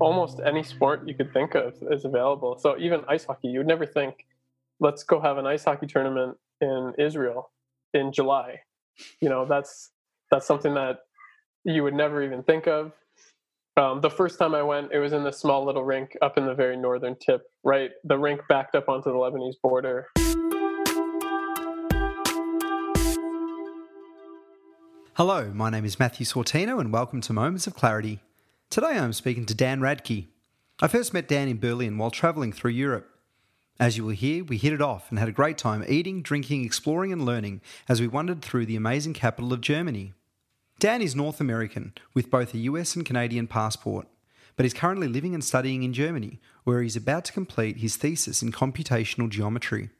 almost any sport you could think of is available. So even ice hockey, you would never think, let's go have an ice hockey tournament in Israel in July. You know, that's that's something that you would never even think of. Um, the first time I went, it was in this small little rink up in the very northern tip, right? The rink backed up onto the Lebanese border. Hello, my name is Matthew Sortino, and welcome to Moments of Clarity. Today I'm speaking to Dan Radke. I first met Dan in Berlin while travelling through Europe. As you will hear, we hit it off and had a great time eating, drinking, exploring, and learning as we wandered through the amazing capital of Germany. Dan is North American with both a US and Canadian passport, but is currently living and studying in Germany, where he's about to complete his thesis in computational geometry.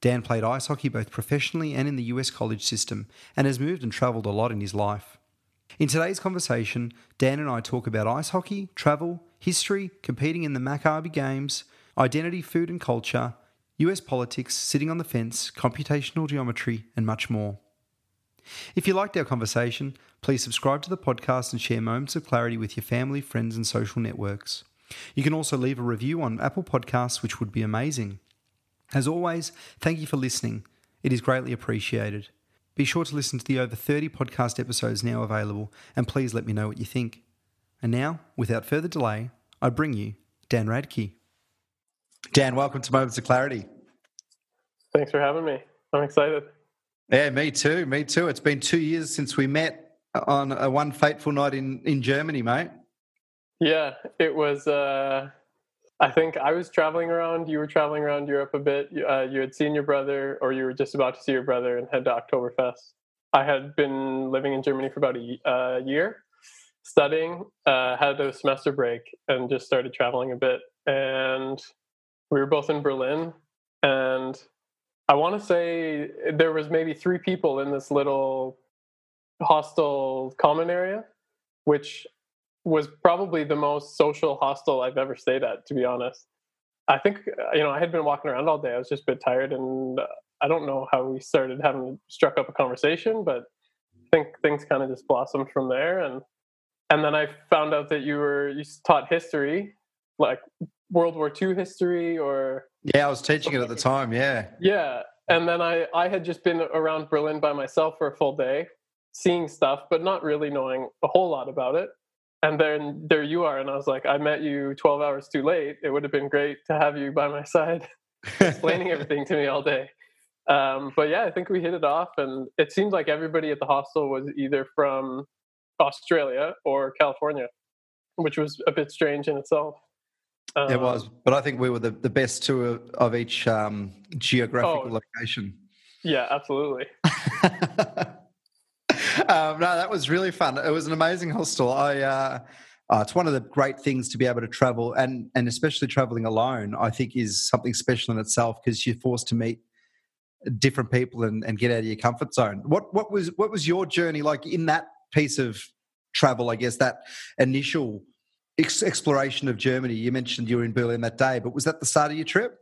Dan played ice hockey both professionally and in the US college system, and has moved and travelled a lot in his life. In today's conversation, Dan and I talk about ice hockey, travel, history, competing in the Maccabi Games, identity, food and culture, US politics, sitting on the fence, computational geometry, and much more. If you liked our conversation, please subscribe to the podcast and share moments of clarity with your family, friends, and social networks. You can also leave a review on Apple Podcasts, which would be amazing. As always, thank you for listening. It is greatly appreciated. Be sure to listen to the over 30 podcast episodes now available, and please let me know what you think. And now, without further delay, I bring you Dan Radke. Dan, welcome to Moments of Clarity. Thanks for having me. I'm excited. Yeah, me too. Me too. It's been two years since we met on a one fateful night in, in Germany, mate. Yeah, it was. Uh, I think I was traveling around. You were traveling around Europe a bit. Uh, you had seen your brother, or you were just about to see your brother and head to Oktoberfest. I had been living in Germany for about a uh, year, studying, uh, had a semester break, and just started traveling a bit. And we were both in Berlin, and I want to say there was maybe three people in this little hostel common area, which was probably the most social hostel I've ever stayed at, to be honest. I think you know I had been walking around all day. I was just a bit tired, and uh, I don't know how we started having struck up a conversation, but I think things kind of just blossomed from there. And and then I found out that you were you taught history, like World War II history, or yeah, I was teaching it at the time. Yeah. Yeah. And then I, I had just been around Berlin by myself for a full day, seeing stuff, but not really knowing a whole lot about it. And then there you are. And I was like, I met you 12 hours too late. It would have been great to have you by my side, explaining everything to me all day. Um, but yeah, I think we hit it off. And it seemed like everybody at the hostel was either from Australia or California, which was a bit strange in itself. Um, it was, but I think we were the, the best two of each um, geographical oh, location. Yeah, absolutely. um, no, that was really fun. It was an amazing hostel. I, uh, uh, it's one of the great things to be able to travel, and and especially traveling alone. I think is something special in itself because you're forced to meet different people and, and get out of your comfort zone. What what was what was your journey like in that piece of travel? I guess that initial ex- exploration of Germany. You mentioned you were in Berlin that day, but was that the start of your trip?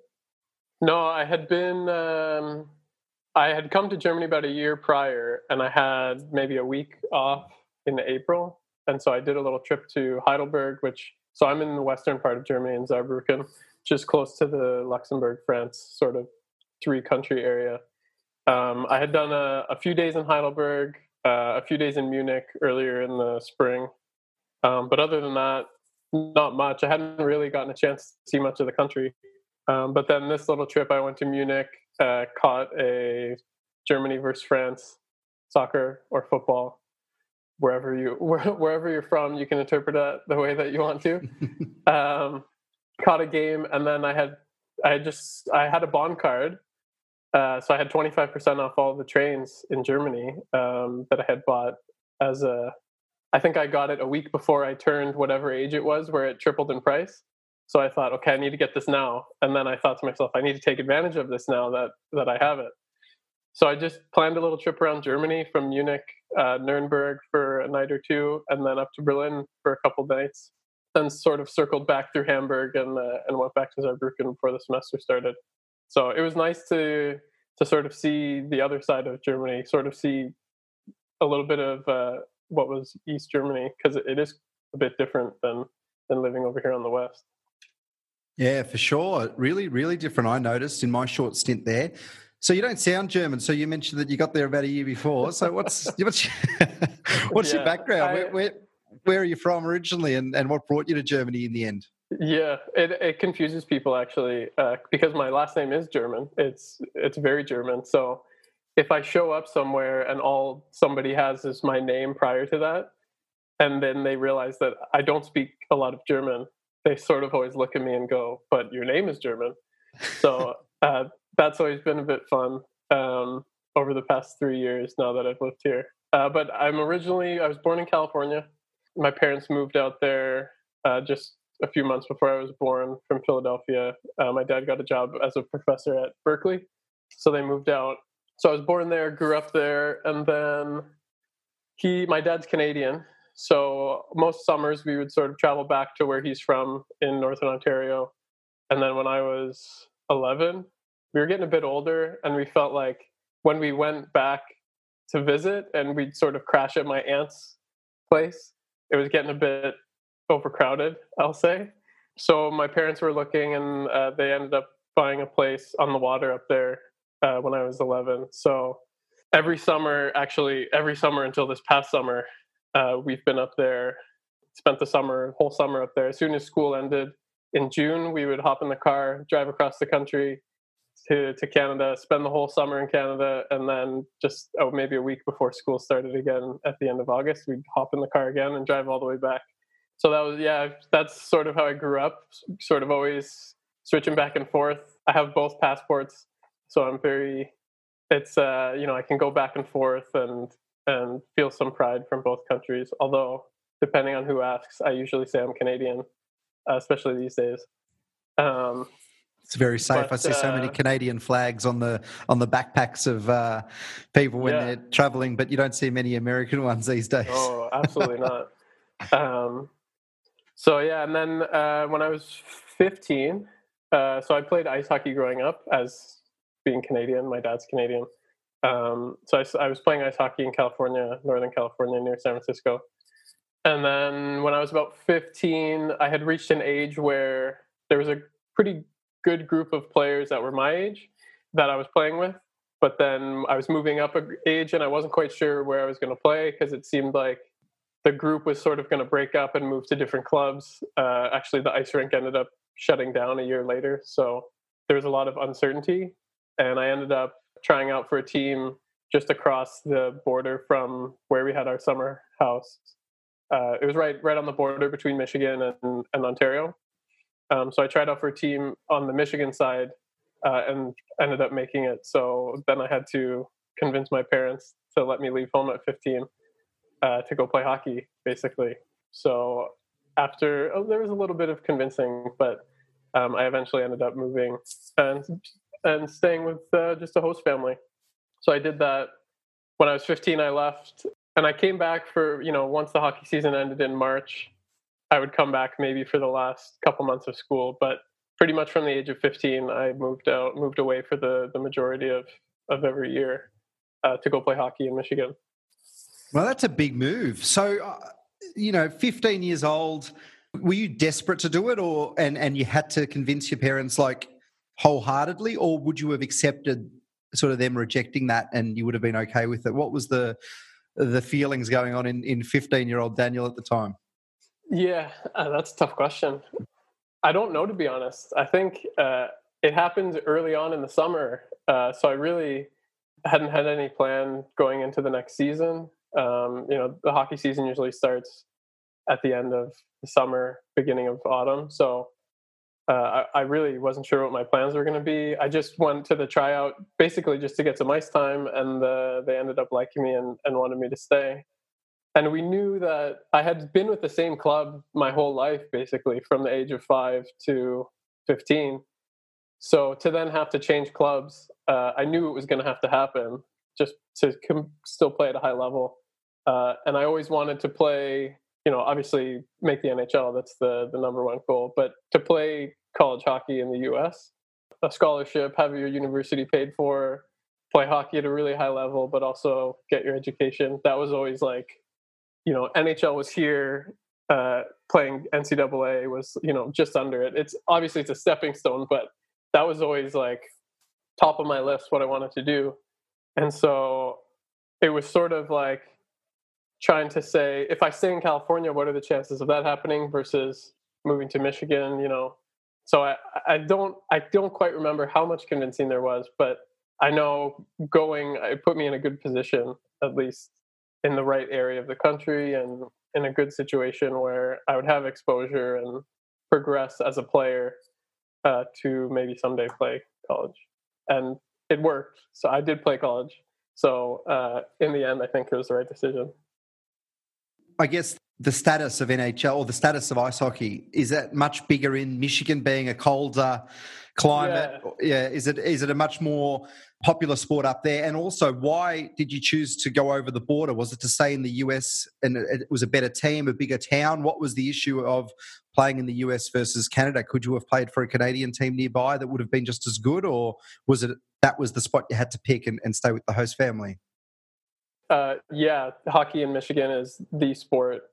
No, I had been. Um, I had come to Germany about a year prior, and I had maybe a week off in April, and so I did a little trip to Heidelberg, which so I'm in the western part of Germany in Saarbrücken, just close to the Luxembourg, France, sort of three country area. Um, I had done a, a, few days in Heidelberg, uh, a few days in Munich earlier in the spring, um, but other than that, not much. I hadn't really gotten a chance to see much of the country. Um, but then this little trip, I went to Munich, uh, caught a Germany versus France soccer or football, wherever you wherever you're from, you can interpret that the way that you want to. um, caught a game, and then I had I just I had a BahnCard, uh, so I had 25% off all the trains in Germany um, that I had bought as a I think I got it a week before I turned whatever age it was, where it tripled in price. So I thought, okay, I need to get this now. And then I thought to myself, I need to take advantage of this now that that I have it. So I just planned a little trip around Germany from Munich, uh, Nuremberg for a night or two, and then up to Berlin for a couple nights. Then sort of circled back through Hamburg and uh, and went back to Saarbrücken before the semester started. So it was nice to to sort of see the other side of Germany, sort of see a little bit of uh, what was East Germany because it is a bit different than than living over here on the west. Yeah, for sure. Really, really different. I noticed in my short stint there. So you don't sound German. So you mentioned that you got there about a year before. So what's what's your, what's yeah, your background? I, where, where, where are you from originally, and, and what brought you to Germany in the end? Yeah, it, it confuses people actually uh, because my last name is German. It's it's very German. So if I show up somewhere and all somebody has is my name prior to that, and then they realize that I don't speak a lot of German, they sort of always look at me and go, "But your name is German." So uh, that's always been a bit fun um, over the past three years now that I've lived here. Uh, but I'm originally I was born in California. My parents moved out there uh, just a few months before I was born from Philadelphia. Uh, my dad got a job as a professor at Berkeley, so they moved out. So I was born there, grew up there, and then he, my dad's Canadian, so most summers we would sort of travel back to where he's from in northern Ontario. And then when I was 11, we were getting a bit older and we felt like when we went back to visit and we'd sort of crash at my aunt's place, it was getting a bit overcrowded, I'll say. So my parents were looking and uh, they ended up buying a place on the water up there uh, when I was 11. So every summer, actually, every summer until this past summer, uh, we've been up there, spent the summer, whole summer up there. As soon as school ended in June, we would hop in the car, drive across the country to, to Canada, spend the whole summer in Canada, and then just oh, maybe a week before school started again at the end of August, we'd hop in the car again and drive all the way back. So that was, yeah, that's sort of how I grew up, sort of always switching back and forth. I have both passports, so I'm very, it's, uh, you know, I can go back and forth and and feel some pride from both countries. Although, depending on who asks, I usually say I'm Canadian, uh, especially these days. Um, it's very safe. But, I see uh, so many uh, Canadian flags on the on the backpacks of uh, people when yeah. they're traveling, but you don't see many American ones these days. Oh, absolutely not. Um, so yeah, and then uh, when I was 15, uh, so I played ice hockey growing up as being Canadian. My dad's Canadian. Um, so I, I, was playing ice hockey in California, Northern California, near San Francisco. And then when I was about 15, I had reached an age where there was a pretty good group of players that were my age that I was playing with. But then I was moving up a age and I wasn't quite sure where I was going to play because it seemed like the group was sort of going to break up and move to different clubs. Uh, actually, the ice rink ended up shutting down a year later. So there was a lot of uncertainty. And I ended up trying out for a team just across the border from where we had our summer house. Uh, it was right right on the border between Michigan and, and Ontario. Um, so I tried out for a team on the Michigan side uh, and ended up making it. So then I had to convince my parents to let me leave home at 15 uh, to go play hockey, basically. So after oh, there was a little bit of convincing, but um, I eventually ended up moving and and staying with uh, just a host family. So I did that when I was 15. I left and I came back for you know once the hockey season ended in March. I would come back maybe for the last couple months of school, but pretty much from the age of 15, I moved out, moved away for the the majority of of every year uh, to go play hockey in Michigan. Well, that's a big move. So, uh, you know, 15 years old, were you desperate to do it, or and and you had to convince your parents like wholeheartedly, or would you have accepted sort of them rejecting that and you would have been okay with it? What was the the feelings going on in in 15 year old Daniel at the time? Yeah, uh, that's a tough question. I don't know to be honest. I think uh, it happened early on in the summer, uh, so I really hadn't had any plan going into the next season. Um, you know, the hockey season usually starts at the end of the summer, beginning of autumn. So uh, I, I, really wasn't sure what my plans were going to be. I just went to the tryout basically just to get some ice time, and the, they ended up liking me and, and wanted me to stay. And we knew that I had been with the same club my whole life, basically from the age of five to 15. So to then have to change clubs, uh, I knew it was going to have to happen just to com- still play at a high level. Uh, and I always wanted to play you know, obviously make the NHL. That's the the number one goal. But to play college hockey in the U.S., a scholarship, have your university paid for, play hockey at a really high level, but also get your education. That was always like, you know, NHL was here. uh, playing NCAA was you know just under it. It's obviously it's a stepping stone, but that was always like top of my list what I wanted to do, and so it was sort of like trying to say if I stay in California, what are the chances of that happening versus moving to Michigan? You know, so I I don't I don't quite remember how much convincing there was, but I know going it put me in a good position at least in the right area of the country and in a good situation where I would have exposure and progress as a player uh, to maybe someday play college. And it worked. So I did play college. So uh, in the end, I think it was the right decision. I guess the status of NHL or the status of ice hockey is that much bigger in Michigan, being a colder climate? Yeah. yeah. Is it is it a much more popular sport up there? And also, why did you choose to go over the border? Was it to stay in the US and it was a better team, a bigger town? What was the issue of playing in the US versus Canada? Could you have played for a Canadian team nearby that would have been just as good, or was it that was the spot you had to pick and, and stay with the host family? Uh, yeah, hockey in Michigan is the sport.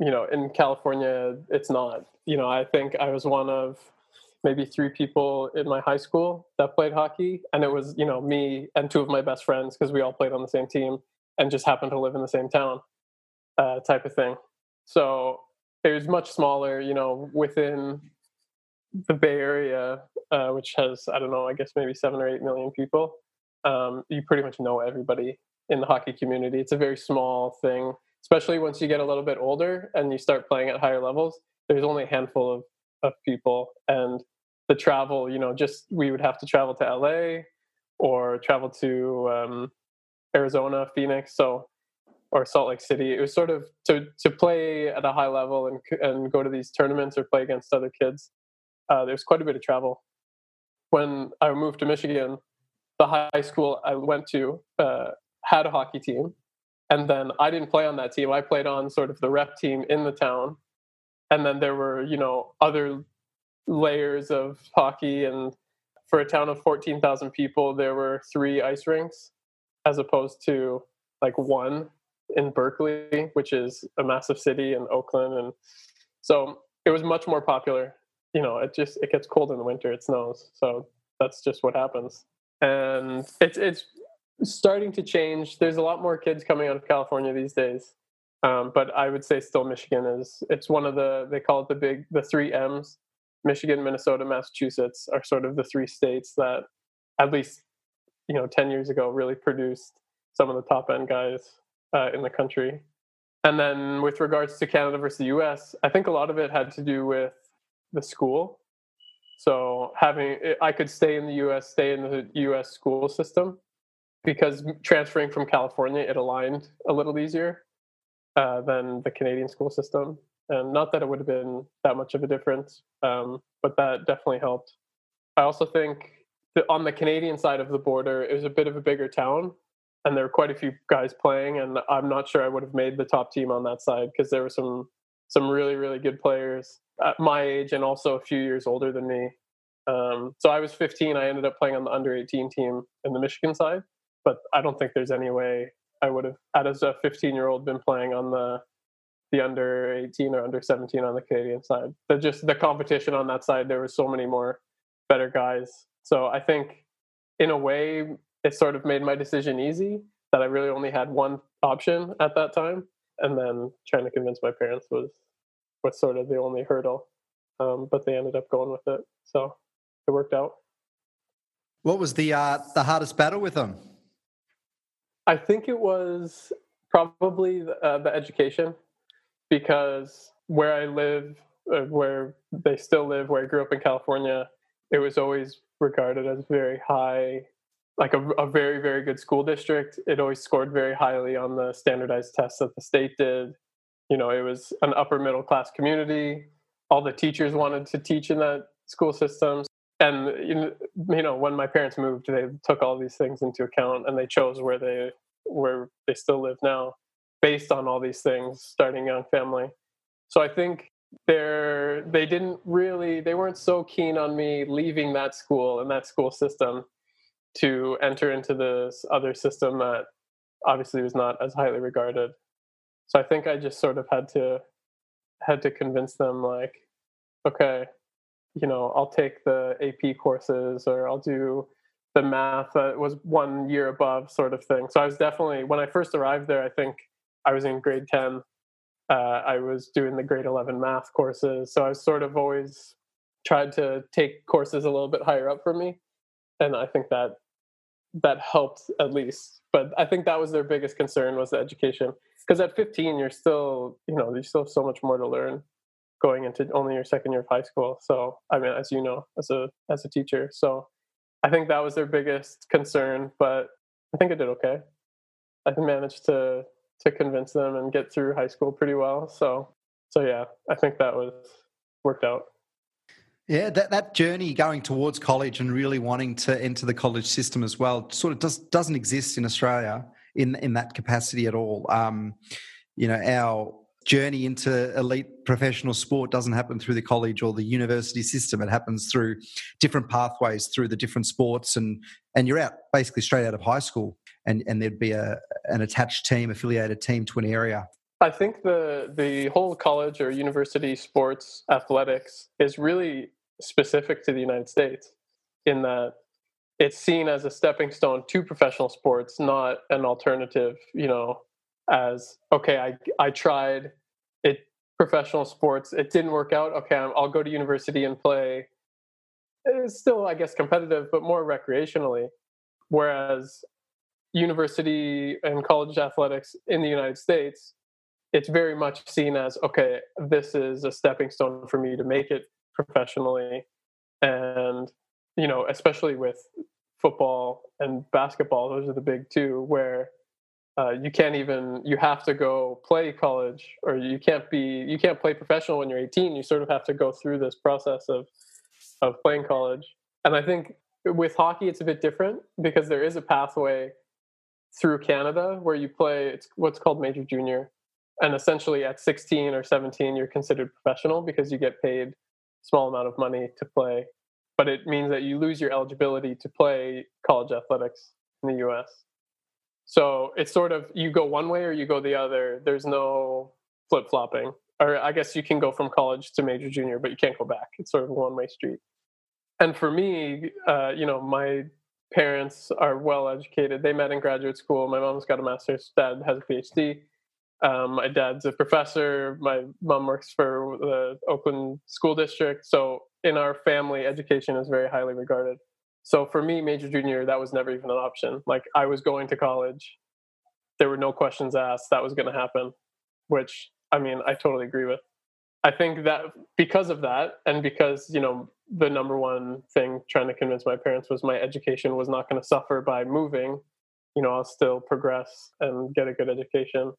You know, in California, it's not. You know, I think I was one of maybe three people in my high school that played hockey and it was you know me and two of my best friends because we all played on the same team and just happened to live in the same town uh, type of thing so it was much smaller you know within the bay area uh, which has i don't know i guess maybe seven or eight million people um, you pretty much know everybody in the hockey community. It's a very small thing especially once you get a little bit older and you start playing at higher levels there's only a handful of of people. And the travel you know just we would have to travel to la or travel to um, arizona phoenix so or salt lake city. It was sort of to to play at a high level and and go to these tournaments or play against other kids uh, there's quite a bit of travel. When i moved to michigan the high school i went to uh, had a hockey team and then i didn't play on that team. I played on sort of the rep team in the town. And then there were you know other layers of hockey and for a town of 14,000 people there were three ice rinks as opposed to like one in Berkeley which is a massive city in Oakland and so it was much more popular. You know it just it gets cold in the winter it snows so that's just what happens. And it's it's starting to change there's a lot more kids coming out of California these days um, but I would say still Michigan is it's one of the they call it the big the three M's. Michigan, Minnesota, Massachusetts are sort of the three states that at least you know 10 years ago really produced some of the top end guys uh, in the country. And then with regards to Canada versus the US, I think a lot of it had to do with the school. So having I could stay in the US, stay in the US school system because transferring from California it aligned a little easier uh, than the Canadian school system. And not that it would have been that much of a difference, um, but that definitely helped. I also think that on the Canadian side of the border, it was a bit of a bigger town, and there were quite a few guys playing. And I'm not sure I would have made the top team on that side because there were some some really really good players at my age and also a few years older than me. Um, so I was 15. I ended up playing on the under 18 team in the Michigan side, but I don't think there's any way I would have, as a 15 year old, been playing on the the under 18 or under 17 on the Canadian side. The just the competition on that side, there were so many more better guys. So I think, in a way, it sort of made my decision easy that I really only had one option at that time, and then trying to convince my parents was was sort of the only hurdle. Um, but they ended up going with it, so it worked out. What was the uh, the hardest battle with them? I think it was probably the, uh, the education because where I live, uh, where they still live, where I grew up in California, it was always regarded as very high, like a, a very, very good school district. It always scored very highly on the standardized tests that the state did. You know, it was an upper middle class community. All the teachers wanted to teach in that school system and you know when my parents moved they took all these things into account and they chose where they where they still live now based on all these things starting young family. So i think they're they didn't really they weren't so keen on me leaving that school and that school system to enter into this other system that obviously was not as highly regarded. So i think i just sort of had to had to convince them like, okay, you know, I'll take the AP courses or I'll do the math that was one year above sort of thing. So I was definitely when I first arrived there, I think I was in grade 10. Uh, I was doing the grade 11 math courses. So I was sort of always tried to take courses a little bit higher up for me. And I think that that helped at least. But I think that was their biggest concern was the education. Because at 15, you're still, you know, you still have so much more to learn going into only your second year of high school. So I mean, as you know, as a as a teacher. So I think that was their biggest concern, but I think I did okay. I managed to to convince them and get through high school pretty well. So so yeah, I think that was worked out. Yeah, that, that journey going towards college and really wanting to enter the college system as well sort of does, doesn't exist in Australia in in that capacity at all. Um, you know, our journey into elite professional sport doesn't happen through the college or the university system. It happens through different pathways through the different sports, and and you're out basically straight out of high school, and and there'd be a an attached team, affiliated team to an area. I think the the whole college or university sports athletics is really specific to the United States in that it's seen as a stepping stone to professional sports, not an alternative, you know, as okay, I I tried professional sports, it didn't work out. Okay, I'll go to university and play. It's still, I guess, competitive, but more recreationally. Whereas university and college athletics in the United States, it's very much seen as okay, this is a stepping stone for me to make it professionally, and you know, especially with football and basketball, those are the big two where uh, you can't even you have to go play college or you can't be you can't play professional when you're 18 you sort of have to go through this process of of playing college. And i think with hockey it's a bit different because there is a pathway through canada where you play it's what's called major junior. And essentially at 16 or 17 you're considered professional because you get paid small amount of money to play. But it means that you lose your eligibility to play college athletics in the us so it's sort of you go one way or you go the other. There's no flip flopping. Or I guess you can go from college to major junior, but you can't go back. It's sort of a one way street. And for me, uh, you know, my parents are well educated. They met in graduate school. My mom's got a master's. Dad has a PhD. Um, my dad's a professor. My mom works for the Oakland School District. So in our family, education is very highly regarded. So for me, major junior, that was never even an option. Like I was going to college. There were no questions asked. That was going to happen, which I mean, I totally agree with. I think that because of that, and because, you know, the number one thing trying to convince my parents was my education was not going to suffer by moving, you know, I'll still progress and get a good education.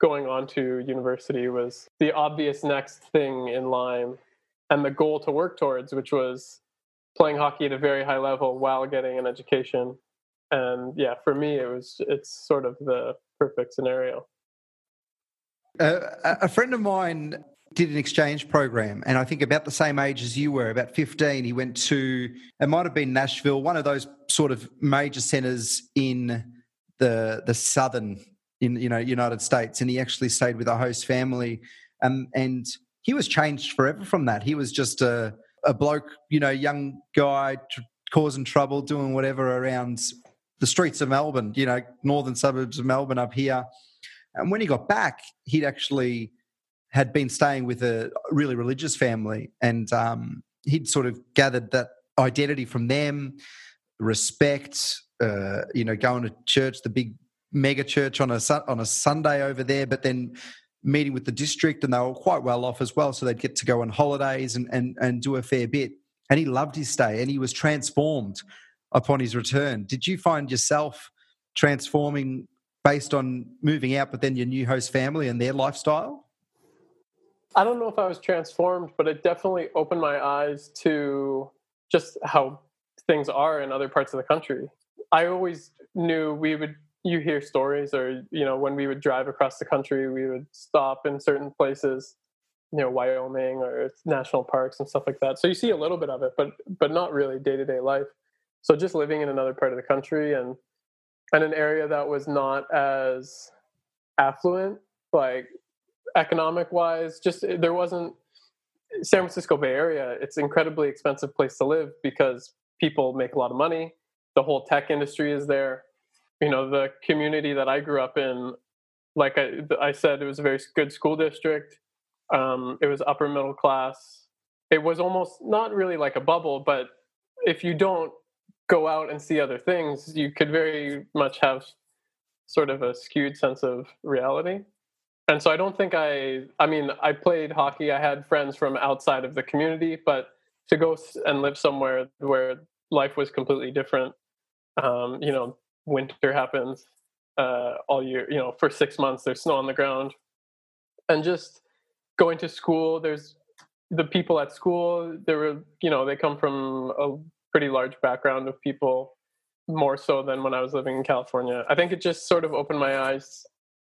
Going on to university was the obvious next thing in line and the goal to work towards, which was playing hockey at a very high level while getting an education. And yeah, for me, it was it's sort of the perfect scenario. Uh, a friend of mine did an exchange program, and I think about the same age as you were, about 15. He went to, it might have been Nashville, one of those sort of major centers in the the southern in you know United States, and he actually stayed with a host family, um, and he was changed forever from that. He was just a a bloke, you know, young guy tr- causing trouble, doing whatever around the streets of Melbourne, you know, northern suburbs of Melbourne up here. And when he got back, he'd actually had been staying with a really religious family, and um, he'd sort of gathered that identity from them, respect, uh, you know, going to church, the big mega church on a on a Sunday over there, but then meeting with the district and they were quite well off as well. So they'd get to go on holidays and, and, and do a fair bit. And he loved his stay and he was transformed upon his return. Did you find yourself transforming based on moving out, but then your new host family and their lifestyle? I don't know if I was transformed, but it definitely opened my eyes to just how things are in other parts of the country. I always knew we would you hear stories or you know when we would drive across the country we would stop in certain places you know wyoming or national parks and stuff like that so you see a little bit of it but but not really day-to-day life so just living in another part of the country and and an area that was not as affluent like economic wise, just eh, there wasn't San Francisco Bay Area. It's incredibly expensive place to live because people make a lot of money. The whole tech industry is there. You know, the community that I grew up in, like I, I said, it was a very good school district. Um, it was upper middle class. It was almost not really like a bubble, but if you don't go out and see other things, you could very much have sort of a skewed sense of reality. And so I don't think I, I mean, I played hockey. I had friends from outside of the community, but to go and live somewhere where life was completely different, um, you know, winter happens uh, all year, you know, for six months, there's snow on the ground. And just going to school, there's the people at school, there were, you know, they come from a pretty large background of people more so than when I was living in California. I think it just sort of opened my eyes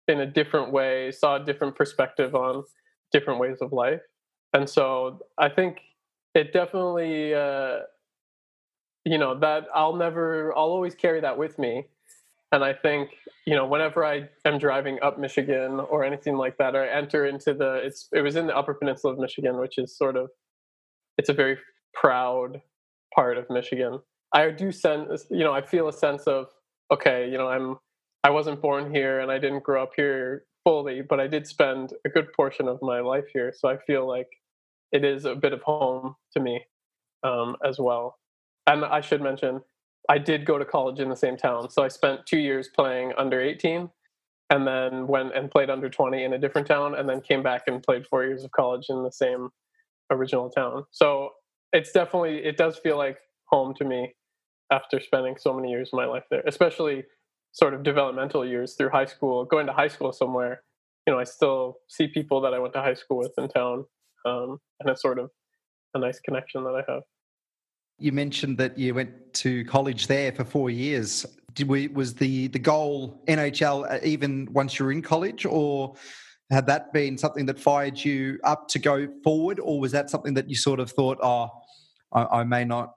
in a different way, saw a different perspective on different ways of life. And so I think it definitely, uh, you know, that I'll never, I'll always carry that with me. And I think, you know, whenever I am driving up Michigan or anything like that, or I enter into the, it's, it was in the Upper Peninsula of Michigan, which is sort of, it's a very proud part of Michigan. I do sense, you know, I feel a sense of, okay, you know, I'm, I wasn't born here and I didn't grow up here fully, but I did spend a good portion of my life here. So I feel like it is a bit of home to me um, as well. And I should mention, I did go to college in the same town. So I spent two years playing under 18 and then went and played under 20 in a different town and then came back and played four years of college in the same original town. So it's definitely, it does feel like home to me after spending so many years of my life there, especially sort of developmental years through high school, going to high school somewhere. You know, I still see people that I went to high school with in town, um, and it's sort of a nice connection that I have. You mentioned that you went to college there for four years. Did we, was the the goal NHL uh, even once you're in college, or had that been something that fired you up to go forward, or was that something that you sort of thought, oh, I, I may not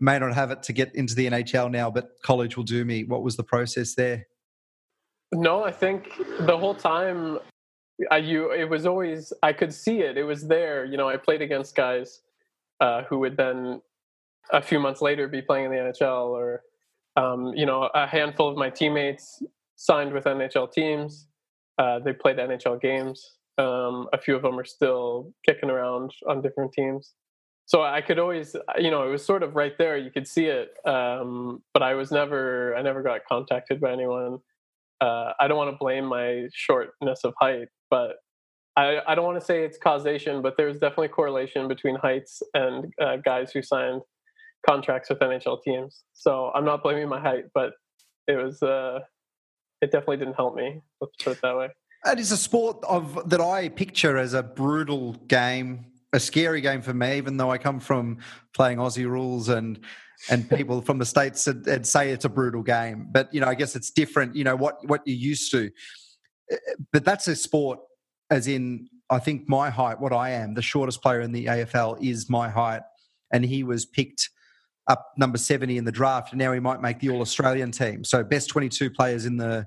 may not have it to get into the NHL now, but college will do me. What was the process there? No, I think the whole time I you it was always I could see it. It was there. You know, I played against guys uh, who would then a few months later be playing in the NHL, or um, you know, a handful of my teammates signed with NHL teams. Uh, they played NHL games. Um, a few of them are still kicking around on different teams so I could always, you know, it was sort of right there. You could see it, um, but I was never, I never got contacted by anyone. Uh, I don't want to blame my shortness of height, but I, I don't want to say it's causation, but there's definitely correlation between heights and uh, guys who signed contracts with NHL teams. So I'm not blaming my height, but it was, uh, it definitely didn't help me. Let's put it that way. It is a sport of that I picture as a brutal game a scary game for me, even though I come from playing Aussie rules and and people from the states and say it's a brutal game. But you know, I guess it's different. You know what what you're used to. Eh, but that's a sport, as in I think my height, what I am, the shortest player in the AFL is my height, and he was picked up number 70 in the draft and now he might make the all australian team so best 22 players in the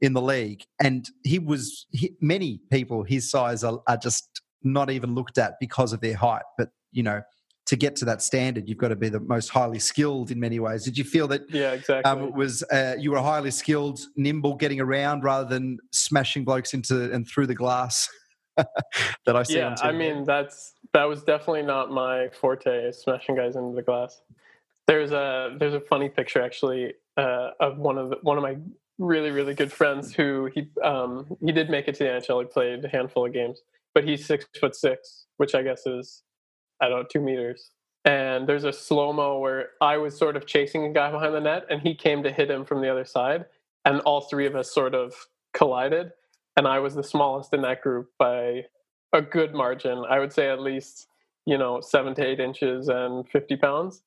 in the league and he was he, many people his size are, are just not even looked at because of their height. But you know, to get to that standard, you've got to be the most highly skilled in many ways. Did you feel that? Yeah, exactly. Um, it was uh, you were highly skilled, nimble, getting around rather than smashing blokes into and through the glass that I see. Yeah, I mean that's that was definitely not my forte, smashing guys into the glass. There's a there's a funny picture actually uh, of one of the, one of my really really good friends who he um, he did make it to the NHL. He played a handful of games but he's six foot six, which I guess is I don't know two meters. And there's a slow mo where I was sort of chasing a guy behind the net, and he came to hit him from the other side, and all three of us sort of collided, and I was the smallest in that group by a good margin. I would say at least you know seven to eight inches and fifty pounds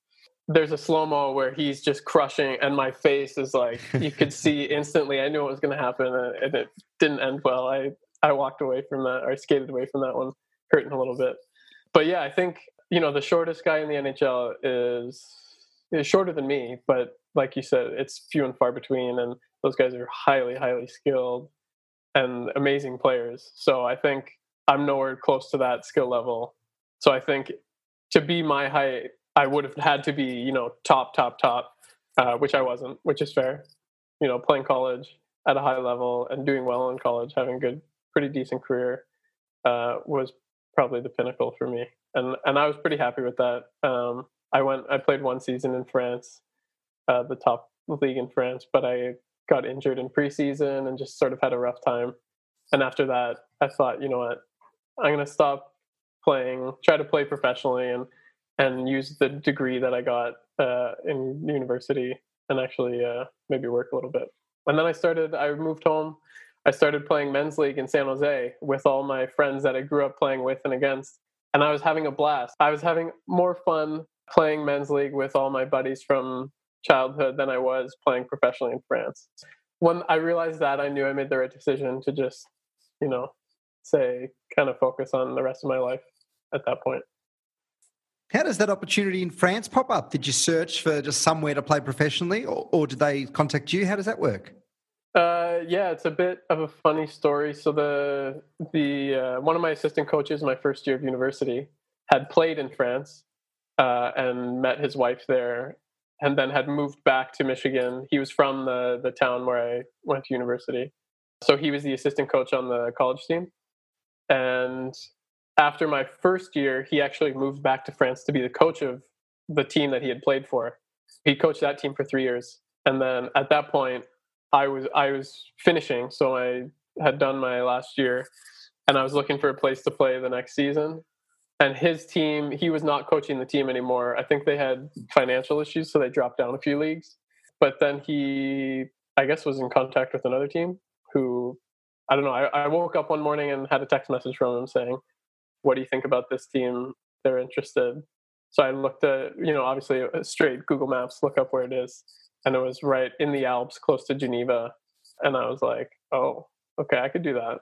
there's a slow mo where he's just crushing, and my face is like you could see instantly. I knew what was going to happen, uh, and it didn't end well. I I walked away from that or skated away from that one, hurting a little bit. But yeah, I think you know the shortest guy in the NHL is is shorter than me, but like you said, it's few and far between, and those guys are highly, highly skilled. and amazing players. So I think I'm nowhere close to that skill level. So I think to be my height, I would have had to be, you know, top, top, top, uh, which I wasn't, which is fair. You know, playing college at a high level and doing well in college, having a good, pretty decent career, uh, was probably the pinnacle for me. And and I was pretty happy with that. Um, I went, I played one season in France, uh, the top league in France, but I got injured in preseason and just sort of had a rough time. And after that, I thought, you know what, I'm going to stop playing, try to play professionally, and and use the degree that I got uh, in university and actually uh, maybe work a little bit. And then I started. I moved home. I started playing men's league in San Jose with all my friends that I grew up playing with and against, and I was having a blast. I was having more fun playing men's league with all my buddies from childhood than I was playing professionally in France. When I realized that, I knew I made the right decision to just, you know, say, kind of focus on the rest of my life at that point. How does that opportunity in France pop up? Did you search for just somewhere to play professionally, or, or did they contact you? How does that work? Uh, yeah, it's a bit of a funny story. So the the uh, one of my assistant coaches, my first year of university, had played in France uh, and met his wife there, and then had moved back to Michigan. He was from the the town where I went to university, so he was the assistant coach on the college team. And after my first year, he actually moved back to France to be the coach of the team that he had played for. He coached that team for three years, and then at that point, I was I was finishing, so I had done my last year, and I was looking for a place to play the next season. And his team he was not coaching the team anymore. I think they had financial issues so they dropped down a few leagues. But then he i guess was in contact with another team who i don't know I, I, woke up one morning and had a text message from him saying what do you think about this team they're interested so i looked at you know obviously straight google maps look up where it is and it was right in the alps close to geneva and i was like oh okay i could do that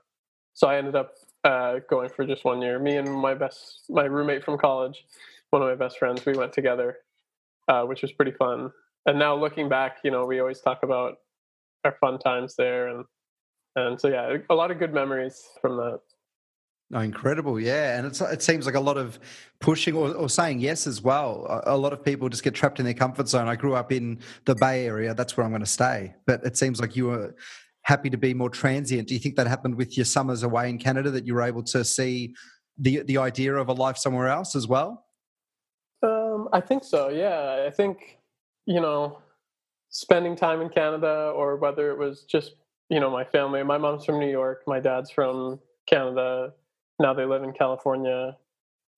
so i ended up uh, going for just one year. Me and my best, my roommate from college, one of my best friends, we went together, uh, which was pretty fun. And now looking back, you know, we always talk about our fun times there, and and so yeah, a lot of good memories from that. Oh, incredible, yeah, and it's, it seems like a lot of pushing or, or saying yes as well. A, a, lot of people just get trapped in their comfort zone. I grew up in the Bay Area; that's where I'm going to stay. But it seems like you were happy to be more transient. Do you think that happened with your summers away in Canada that you were able to see the the idea of a life somewhere else as well? Um, I think so. Yeah, I think you know, spending time in Canada, or whether it was just you know my family. My mom's from New York. My dad's from Canada. Now they live in California.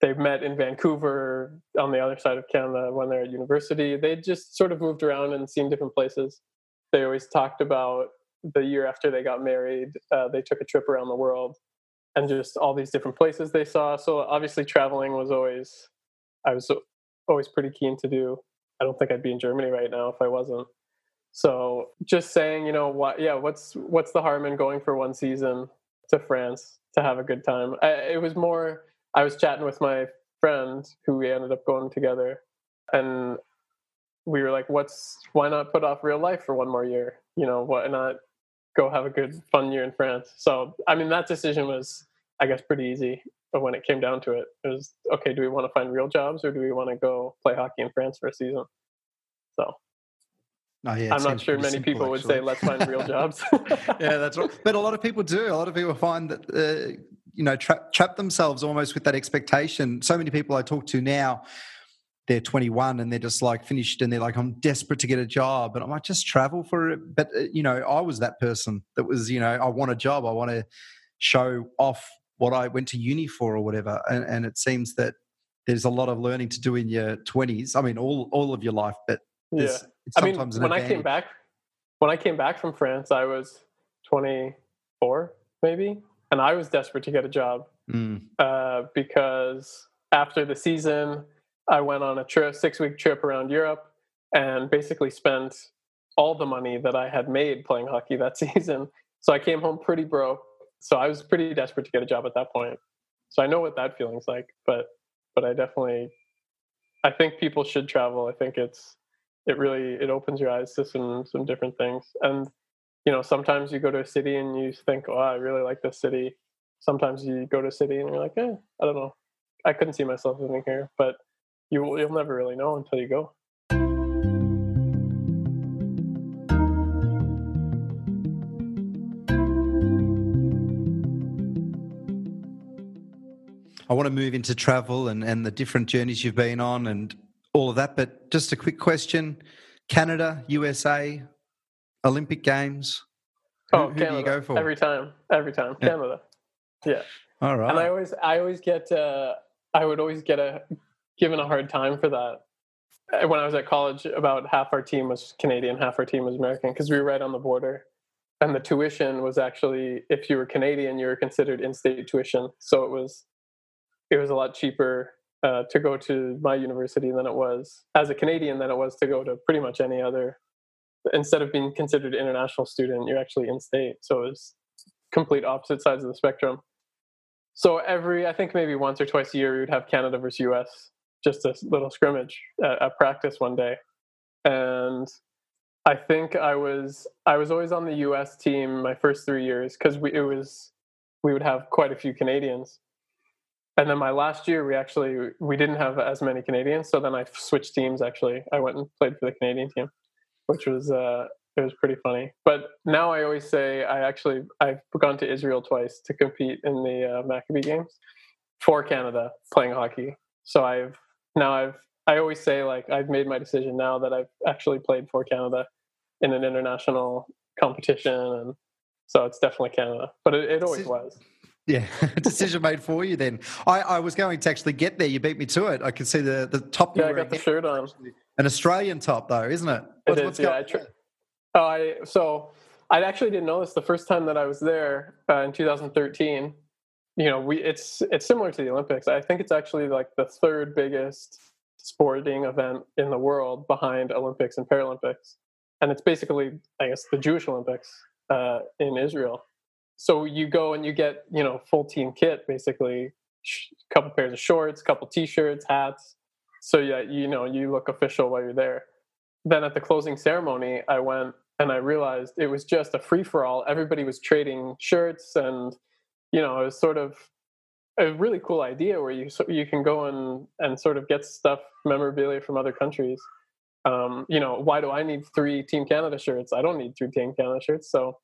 They've met in Vancouver on the other side of Canada when they're at university. They just sort of moved around and seen different places. They always talked about the year after they got married, uh, they took a trip around the world and just all these different places they saw. So obviously, traveling was always, I was always pretty keen to do. I don't think I'd be in Germany right now if I wasn't. So just saying, you know, what? Yeah, what's what's the harm in going for one season to France to have a good time? I, it was more. I was chatting with my friend who we ended up going together, and we were like, "What's why not put off real life for one more year? You know, why not go have a good fun year in France. So I mean that decision was I guess pretty easy. But when it came down to it, it was okay. Do we want to find real jobs or do we want to go play hockey in France for a season? So Oh, yeah, I'm not sure many people would say let's find real jobs. yeah, that's right. But a lot of people do. A lot of people find that uh, you know trap trap themselves almost with that expectation. So many people I talk to now they're 21 and they're just like finished and they're like i'm desperate to get a job and i might just travel for it but uh, you know i was that person that was you know i want a job i want to show off what i went to uni for or whatever and, and it seems that there's a lot of learning to do in your 20s i mean all all of your life but yeah i mean when i came back when i came back from france i was 24 maybe and i was desperate to get a job mm. uh, because after the season I went on a trip, six week trip around Europe and basically spent all the money that I had made playing hockey that season. So I came home pretty broke. So I was pretty desperate to get a job at that point. So I know what that feeling's like, but but I definitely I think people should travel. I think it's it really it opens your eyes to some some different things. And you know, sometimes you go to a city and you think, "Oh, I really like this city." Sometimes you go to a city and you're like, "Eh, I don't know. I couldn't see myself living here." But you you'll never really know until you go. I want to move into travel and, and the different journeys you've been on and all of that. But just a quick question Canada, USA, Olympic Games. Oh, who, who Canada. do you go for? Every time. Every time. Yeah. Canada. Yeah. all right. And I always I always get uh I would always get a given a hard time for that. Uh, When I was at college, about half our team was Canadian, half our team was American because we were right on the border. And the tuition was actually if you were Canadian, you were considered in-state tuition. So it was it was a lot cheaper uh, to go to my university than it was as a Canadian than it was to go to pretty much any other. Instead of being considered international student, you're actually in-state. So it was complete opposite sides of the spectrum. So every, I think maybe once or twice a year, we would have Canada versus US, just a little scrimmage at, at practice one day, and I think I was I was always on the US team my first three years because we it was we would have quite a few Canadians, and then my last year we actually we didn't have as many Canadians, so then I switched teams. Actually, I went and played for the Canadian team, which was uh, it was pretty funny. But now I always say I actually I've gone to Israel twice to compete in the uh, Maccabi games for Canada playing hockey. So I've now I've I always say like I've made my decision now that I've actually played for Canada in an international competition, and so it's definitely Canada. But it, it always was. Yeah, decision made for you then. I, I was going to actually get there. You beat me to it. I can see the, the top Yeah, I got the shirt on. An Australian top, though, isn't it? It is, yeah, I Oh, I so I actually didn't know this the first time that I was there uh, in 2013. You know, we it's it's similar to the Olympics. I think it's actually like the third biggest sporting event in the world behind Olympics and Paralympics, and it's basically, I guess, the Jewish Olympics uh, in Israel. So you go and you get you know full team kit, basically, a couple pairs of shorts, couple t-shirts, hats. So yeah, you know you look official while you're there then at the closing ceremony, I went and I realized it was just a free for all. Everybody was trading shirts, and you know, it was sort of a really cool idea where you you can go and and sort of get stuff memorabilia from other countries. Um, you know, why do I need three Team Canada shirts? I don't need three Team Canada shirts. So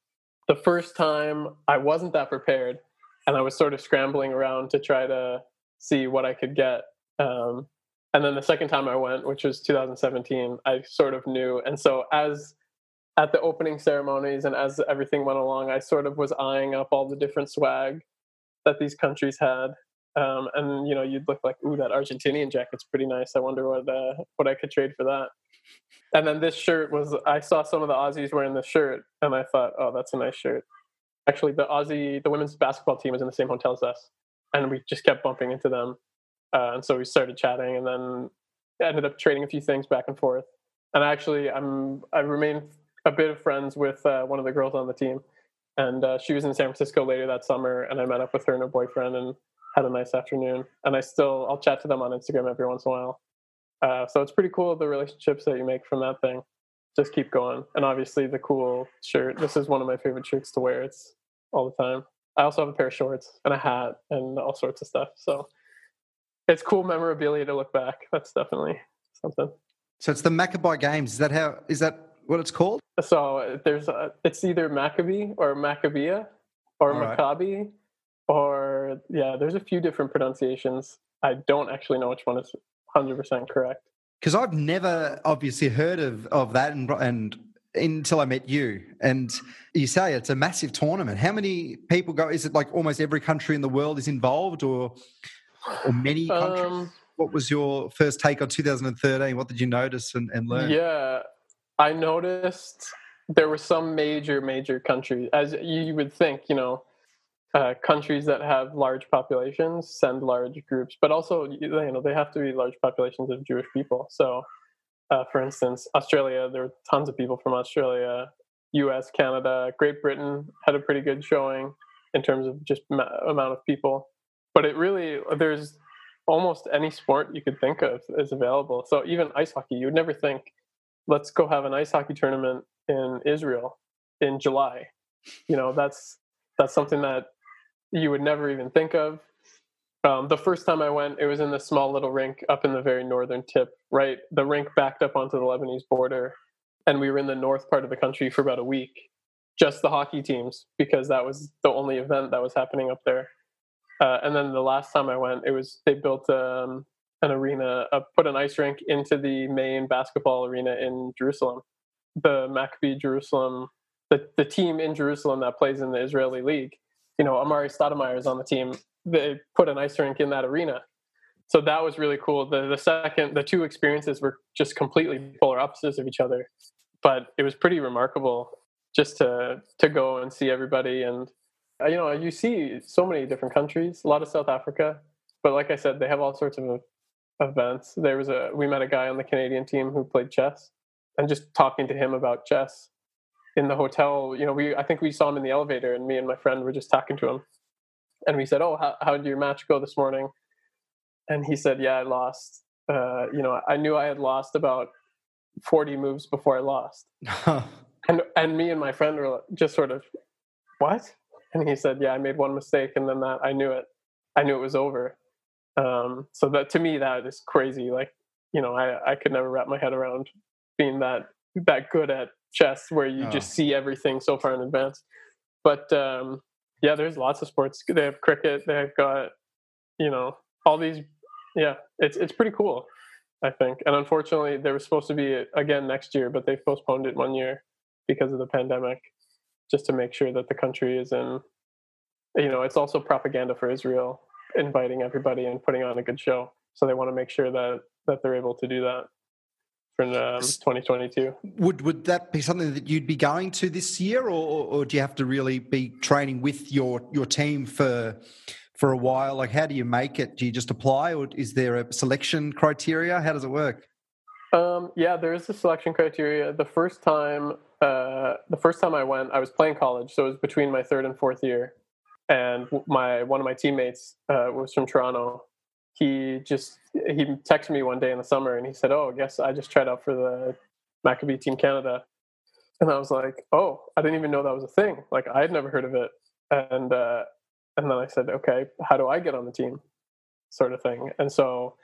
the first time I wasn't that prepared, and I was sort of scrambling around to try to see what I could get. Um, and then the second time I went, which was 2017, I sort of knew. And so as at the opening ceremonies and as everything went along, I sort of was eyeing up all the different swag that these countries had. Um, and you know, you'd look like, ooh, that Argentinian jacket's pretty nice. I wonder what uh, what I could trade for that. And then this shirt was, I saw some of the Aussies wearing this shirt, and I thought, oh, that's a nice shirt. Actually, the Aussie, the women's basketball team was in the same hotel as us, and we just kept bumping into them. Uh, and so we started chatting, and then ended up trading a few things back and forth. And actually, I'm I remain a bit of friends with uh, one of the girls on the team, and uh, she was in San Francisco later that summer, and I met up with her and her boyfriend and had a nice afternoon. And I still I'll chat to them on Instagram every once in a while. Uh, so it's pretty cool the relationships that you make from that thing. Just keep going, and obviously the cool shirt. This is one of my favorite shirts to wear. It's all the time. I also have a pair of shorts and a hat and all sorts of stuff. So it's cool memorabilia to look back. That's definitely something. So it's the Maccabee Games. Is that how? Is that what it's called? So there's a, it's either Maccabee or Maccabea or All right. Maccabi or yeah, there's a few different pronunciations. I don't actually know which one is 100% correct. Because I've never obviously heard of of that, and and until I met you, and you say it's a massive tournament. How many people go? Is it like almost every country in the world is involved, or or many countries? Um, what was your first take on 2013? What did you notice and, and learn? Yeah, I noticed there were some major, major countries, as you would think, you know, uh, countries that have large populations send large groups, but also, you know, they have to be large populations of Jewish people. So, uh, for instance, Australia, there were tons of people from Australia, US, Canada, Great Britain had a pretty good showing in terms of just ma- amount of people. But it really, there's almost any sport you could think of is available. So even ice hockey, you would never think, let's go have an ice hockey tournament in Israel. in July. You know, that's that's something that you would never even think of. Um, the first time I went, it was in the small little rink up in the very northern tip, right? The rink backed up onto the Lebanese border, and we were in the north part of the country for about a week, just the hockey teams, because that was the only event that was happening up there. Uh, and then the last time I went, it was they built um, an arena, uh, put an ice rink into the main basketball arena in Jerusalem, the Maccabi Jerusalem, the, the team in Jerusalem that plays in the Israeli league. You know, Amar'e Stoudemire is on the team. They put an ice rink in that arena. So that was really cool. The the second, the two experiences were just completely polar opposites of each other, but it was pretty remarkable just to to go and see everybody and uh, you know you see so many different countries a lot of south africa but like i said they have all sorts of events. There was a we met a guy on the Canadian team who played chess, and just talking to him about chess in the hotel. You know, we I think we saw him in the elevator, and me and my friend were just talking to him, and we said, "Oh, how how did your match go this morning?" And he said, "Yeah, I lost. Uh, you know, I knew I had lost about forty moves before I lost." and and me and my friend were just sort of, "What?" And he said, "Yeah, I made one mistake, and then that I knew it. I knew it was over." Um, so that to me that is crazy. Like you know, I I could never wrap my head around being that that good at chess where you oh. just see everything so far in advance. But um, yeah, there's lots of sports. They have cricket. They've got you know all these. Yeah, it's it's pretty cool. I think, and unfortunately, there was supposed to be again next year, but they postponed it one year because of the pandemic, just to make sure that the country is in. You know, it's also propaganda for Israel inviting everybody and putting on a good show. So they want to make sure that that they're able to do that for um, 2022. Would would that be something that you'd be going to this year, or, or do you have to really be training with your your team for for a while? Like, how do you make it? Do you just apply, or is there a selection criteria? How does it work? Um, yeah, there is a selection criteria. The first time, uh, the first time I went, I was playing college, so it was between my third and fourth year and my one of my teammates uh, was from Toronto. He just he texted me one day in the summer and he said, "Oh, guess I just tried out for the Maccabi Team Canada," and I was like, "Oh, I didn't even know that was a thing. Like I had never heard of it." And uh, and then I said, "Okay, how do I get on the team?" Sort of thing. And so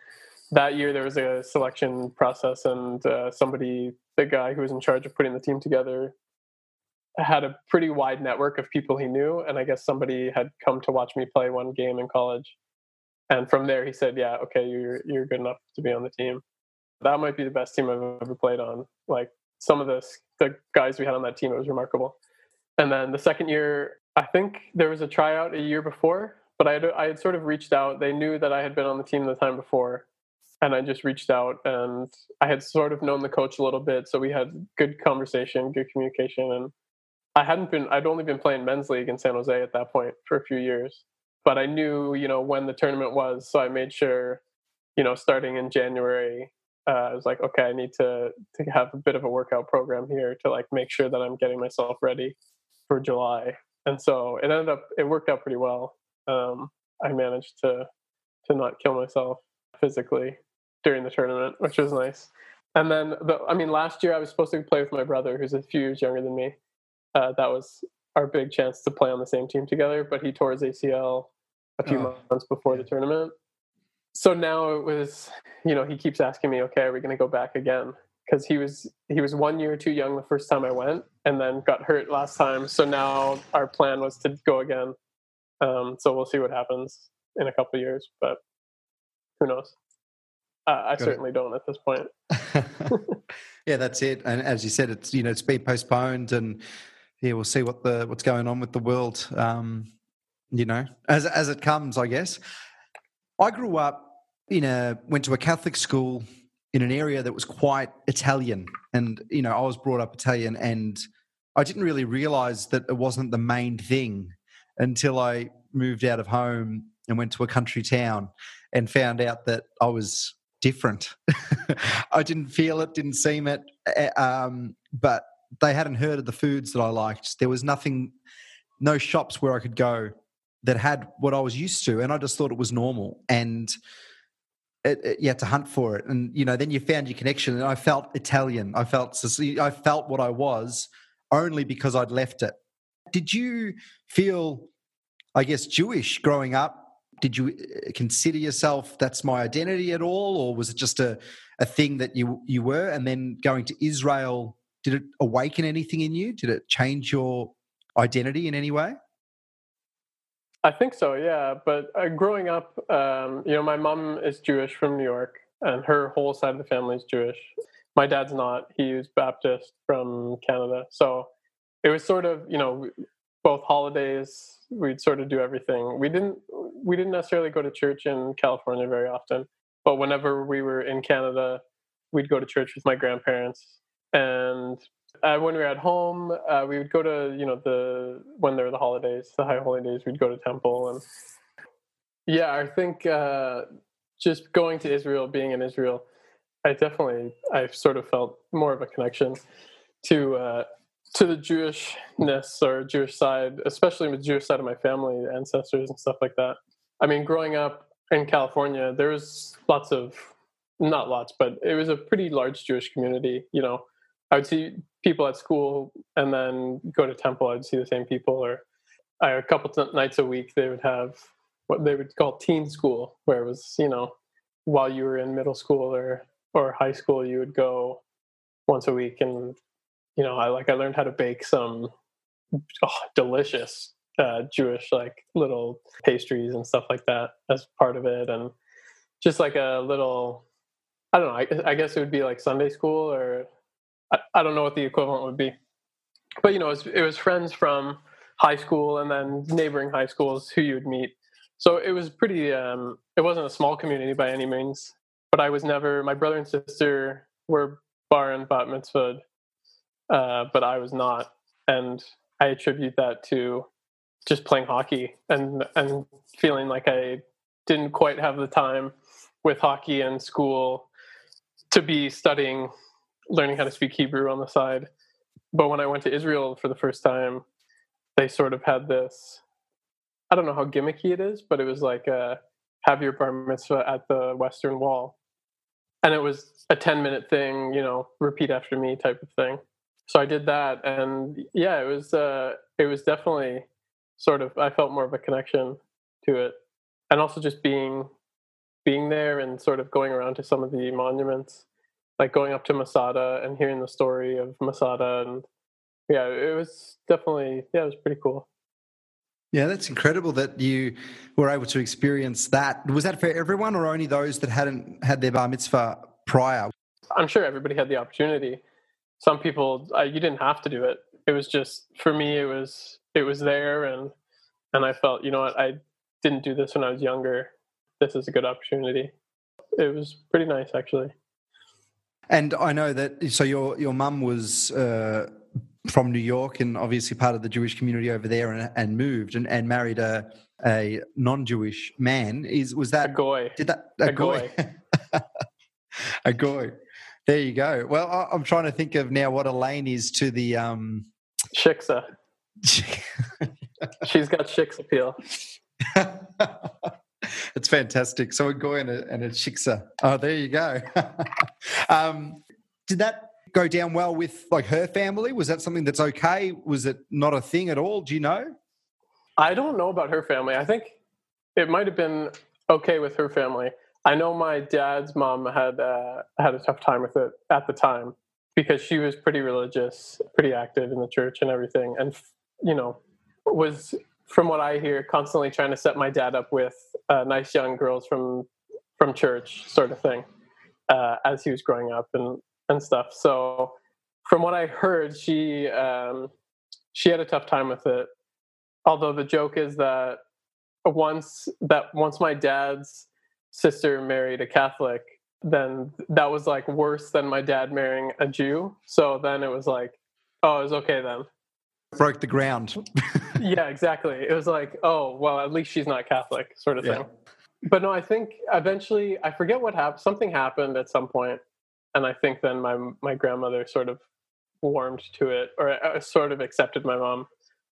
that year there was a selection process, and uh, somebody, the guy who was in charge of putting the team together, had a pretty wide network of people he knew, and I guess somebody had come to watch me play one game in college, and from there he said, "Yeah, okay, you're you're good enough to be on the team." That might be the best team I've ever played on. Like some of the the guys we had on that team, it was remarkable. And then the second year, I think there was a tryout a year before, but I had I had sort of reached out. They knew that I had been on the team the time before, and I just reached out and I had sort of known the coach a little bit, so we had good conversation, good communication, and I hadn't been I'd only been playing men's league in San Jose at that point for a few years. But I knew, you know, when the tournament was, so I made sure, you know, starting in January, uh, I was like, okay, I need to to have a bit of a workout program here to like make sure that I'm getting myself ready for July. And so it ended up it worked out pretty well. Um, I managed to to not kill myself physically during the tournament, which was nice. And then, the, I mean, last year I was supposed to play with my brother, who's a few years younger than me, uh, that was our big chance to play on the same team together. But he tore his ACL a few oh. months before the tournament. So now it was, you know, he keeps asking me, okay, are we going to go back again? Because he was he was one year too young the first time I went, and then got hurt last time. So now our plan was to go again. Um, so we'll see what happens in a couple years, but who knows? Uh, I Got certainly it. don't at this point. yeah, that's it. And as you said, it's you know it's been postponed, and yeah, we'll see what the what's going on with the world. Um, you know, as as it comes, I guess. I grew up in a went to a Catholic school in an area that was quite Italian, and you know, I was brought up Italian, and I didn't really realize that it wasn't the main thing until I moved out of home and went to a country town and found out that I was different. I didn't feel it, didn't seem it, eh, um, but they hadn't heard of the foods that I liked. There was nothing, no shops where I could go that had what I was used to, and I just thought it was normal. And it, it, you had to hunt for it, and you know, then you found your connection. And I felt Italian. I felt I felt what I was only because I'd left it. Did you feel, I guess, Jewish growing up? Did you uh, consider yourself that's my identity at all, or was it just a, a thing that you you were? And then going to Israel, did it awaken anything in you? Did it change your identity in any way? I think so, yeah. But uh, growing up, um, you know, my mom is Jewish from New York, and her whole side of the family is Jewish. My dad's not; he's Baptist from Canada. So it was sort of, you know, both holidays we'd sort of do everything. We didn't we didn't necessarily go to church in California very often, but whenever we were in Canada, we'd go to church with my grandparents. And uh, when we were at home, uh, we would go to you know the when there were the holidays, the high holy days, we'd go to temple and yeah, I think uh, just going to Israel, being in Israel, I definitely I sort of felt more of a connection to uh, to the Jewishness or Jewish side, especially with Jewish side of my family, ancestors and stuff like that. I mean, growing up in California, there was lots of not lots, but it was a pretty large Jewish community. You know, I would see people at school and then go to temple. I'd see the same people, or a couple nights a week they would have what they would call teen school, where it was you know while you were in middle school or or high school, you would go once a week and you know, I like I learned how to bake some oh, delicious uh, Jewish like little pastries and stuff like that as part of it, and just like a little. I don't know. I, I guess it would be like Sunday school, or I, I don't know what the equivalent would be. But you know, it was, it was friends from high school and then neighboring high schools who you would meet. So it was pretty. Um, it wasn't a small community by any means, but I was never. My brother and sister were bar and bat mitzvah uh, but I was not, and I attribute that to just playing hockey and and feeling like I didn't quite have the time with hockey and school to be studying, learning how to speak Hebrew on the side. But when I went to Israel for the first time, they sort of had this. I don't know how gimmicky it is, but it was like a, have your bar mitzvah at the Western Wall, and it was a ten minute thing, you know, repeat after me type of thing so I did that, and yeah, it was uh, it was definitely sort of I felt more of a connection to it, and also just being being there and sort of going around to some of the monuments, like going up to Masada and hearing the story of Masada, and yeah, it was definitely yeah, it was pretty cool. Yeah, that's incredible that you were able to experience that. Was that for everyone, or only those that hadn't had their bar mitzvah prior? I'm sure everybody had the opportunity some people I, you didn't have to do it it was just for me it was it was there and and i felt you know what i didn't do this when i was younger this is a good opportunity it was pretty nice actually and i know that so your your mum was uh, from new york and obviously part of the jewish community over there and, and moved and, and married a a non-jewish man is was that a goy did that a, a goy, goy. a goy there you go. Well, I, am trying to think of now what Elaine is to the um Shiksa. She's got Shiksa appeal. it's fantastic. So we're going and a Shiksa. Oh, there you go. um, did that go down well with like her family? Was that something that's okay? Was it not a thing at all? Do you know? I don't know about her family. I think it might have been okay with her family. I know my dad's mom had uh, had a tough time with it at the time because she was pretty religious, pretty active in the church and everything, and you know was from what I hear constantly trying to set my dad up with uh, nice young girls from from church, sort of thing, uh, as he was growing up and and stuff. So from what I heard, she um, she had a tough time with it. Although the joke is that once that once my dad's sister married a Catholic, then that was like worse than my dad marrying a Jew. So then it was like, oh, it was okay then. Broke the ground. yeah, exactly. It was like, oh, well, at least she's not Catholic, sort of yeah. thing. But no, I think eventually, I forget what happened. Something happened at some point, and I think then my my grandmother sort of warmed to it, or uh, sort of accepted my mom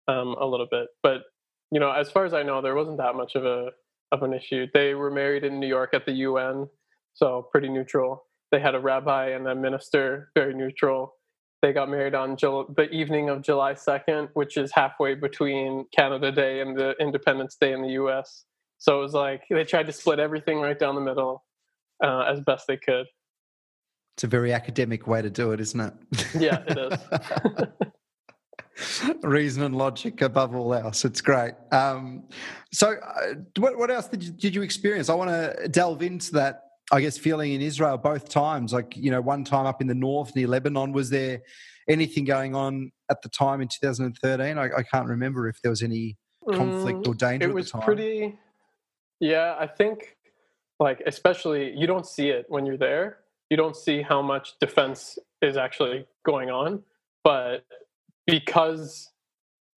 um, a little bit. But you know, as far as I know, there wasn't that much of a of an issue. They were married in New York at the UN, so pretty neutral. They had a rabbi and a minister, very neutral. They got married on Jul- the evening of July 2nd, which is halfway between Canada Day and the Independence Day in the US. So it was like they tried to split everything right down the middle uh, as best they could. It's a very academic way to do it, isn't it? Yeah, it is. Reason and logic above all else. It's great. Um, so, uh, what, what else did you, did you experience? I want to delve into that I guess feeling in Israel both times. Like you know, one time up in the north near Lebanon. Was there anything going on at the time in 2013? I, I can't remember if there was any conflict mm, or danger. It was at the time. pretty. Yeah, I think like especially you don't see it when you're there. You don't see how much defense is actually going on, but because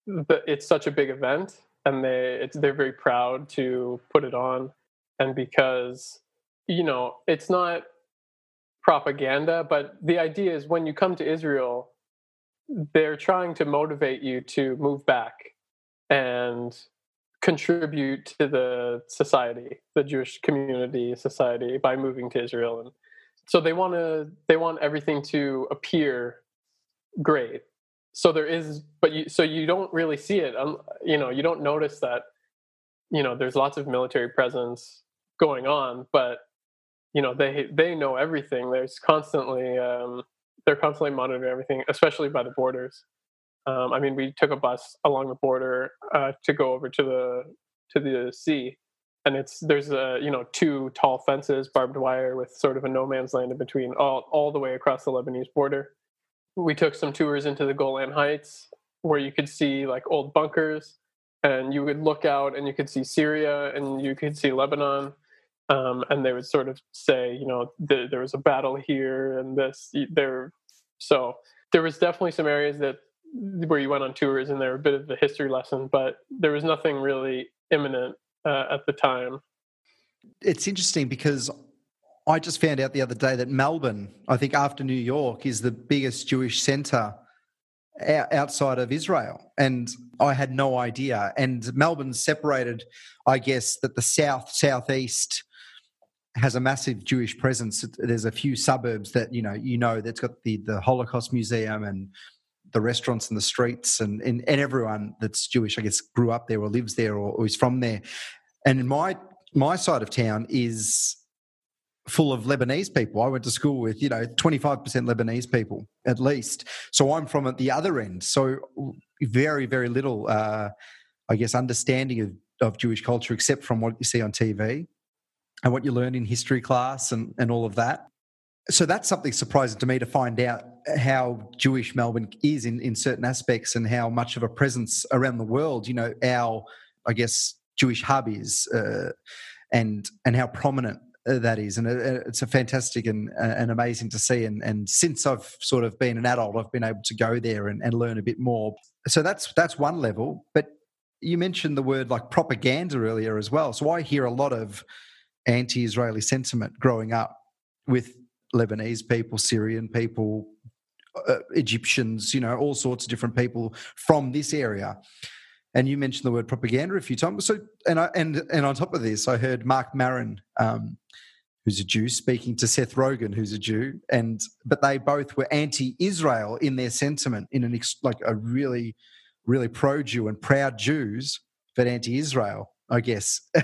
the, it's such a big event and they they're very proud to put it on, and because you know, it's not propaganda, but the idea is when you come to Israel, they're trying to motivate you to move back and contribute to the society, the Jewish community society by moving to Israel. And so they want to they want everything to appear great. So there is but you so you don't really see it. Um, you know, you don't notice that you know, there's lots of military presence going on, but you know they they know everything. There's constantly um, they're constantly monitoring everything especially by the borders. Um, i mean we took a bus along the border uh, to go over to the to the sea and it's there's a you know two tall fences barbed wire with sort of a no man's land in between all all the way across the lebanese border. We took some tours into the golan heights where you could see like old bunkers and you would look out and you could see syria and you could see lebanon um, and they would sort of say, you know, the, there was a battle here and this there. So there was definitely some areas that where you went on tours and there were a bit of a history lesson, but there was nothing really imminent uh, at the time. It's interesting because I just found out the other day that Melbourne, I think after New York, is the biggest Jewish centre outside of Israel. And I had no idea. And Melbourne's separated, I guess, that the south, southeast has a massive Jewish presence. There's a few suburbs that you know you know that's got the the Holocaust Museum and the restaurants and the streets and, and, and everyone that's Jewish, I guess, grew up there or lives there or, or is from there. And my my side of town is full of Lebanese people. I went to school with, you know, 25% Lebanese people at least. So I'm from at the other end. So very, very little, uh, I guess, understanding of, of Jewish culture except from what you see on TV and what you learn in history class and, and all of that. So that's something surprising to me to find out how Jewish Melbourne is in, in certain aspects and how much of a presence around the world, you know, our, I guess, Jewish hub is uh, and and how prominent uh, that is. And it's a fantastic and, uh, and amazing to see. And, and since I've sort of been an adult, I've been able to go there and, and learn a bit more. So that's that's one level. But you mentioned the word like propaganda earlier as well. So I hear a lot of anti Israeli sentiment growing up with Lebanese people, Syrian people, uh, Egyptians, you know, all sorts of different people from this area. And you mentioned the word propaganda a few times. So, and I, and and on top of this, I heard Mark Maron, um, who's a Jew, speaking to Seth Rogen, who's a Jew, and but they both were anti-Israel in their sentiment, in an ex, like a really, really pro-Jew and proud Jews, but anti-Israel. I guess.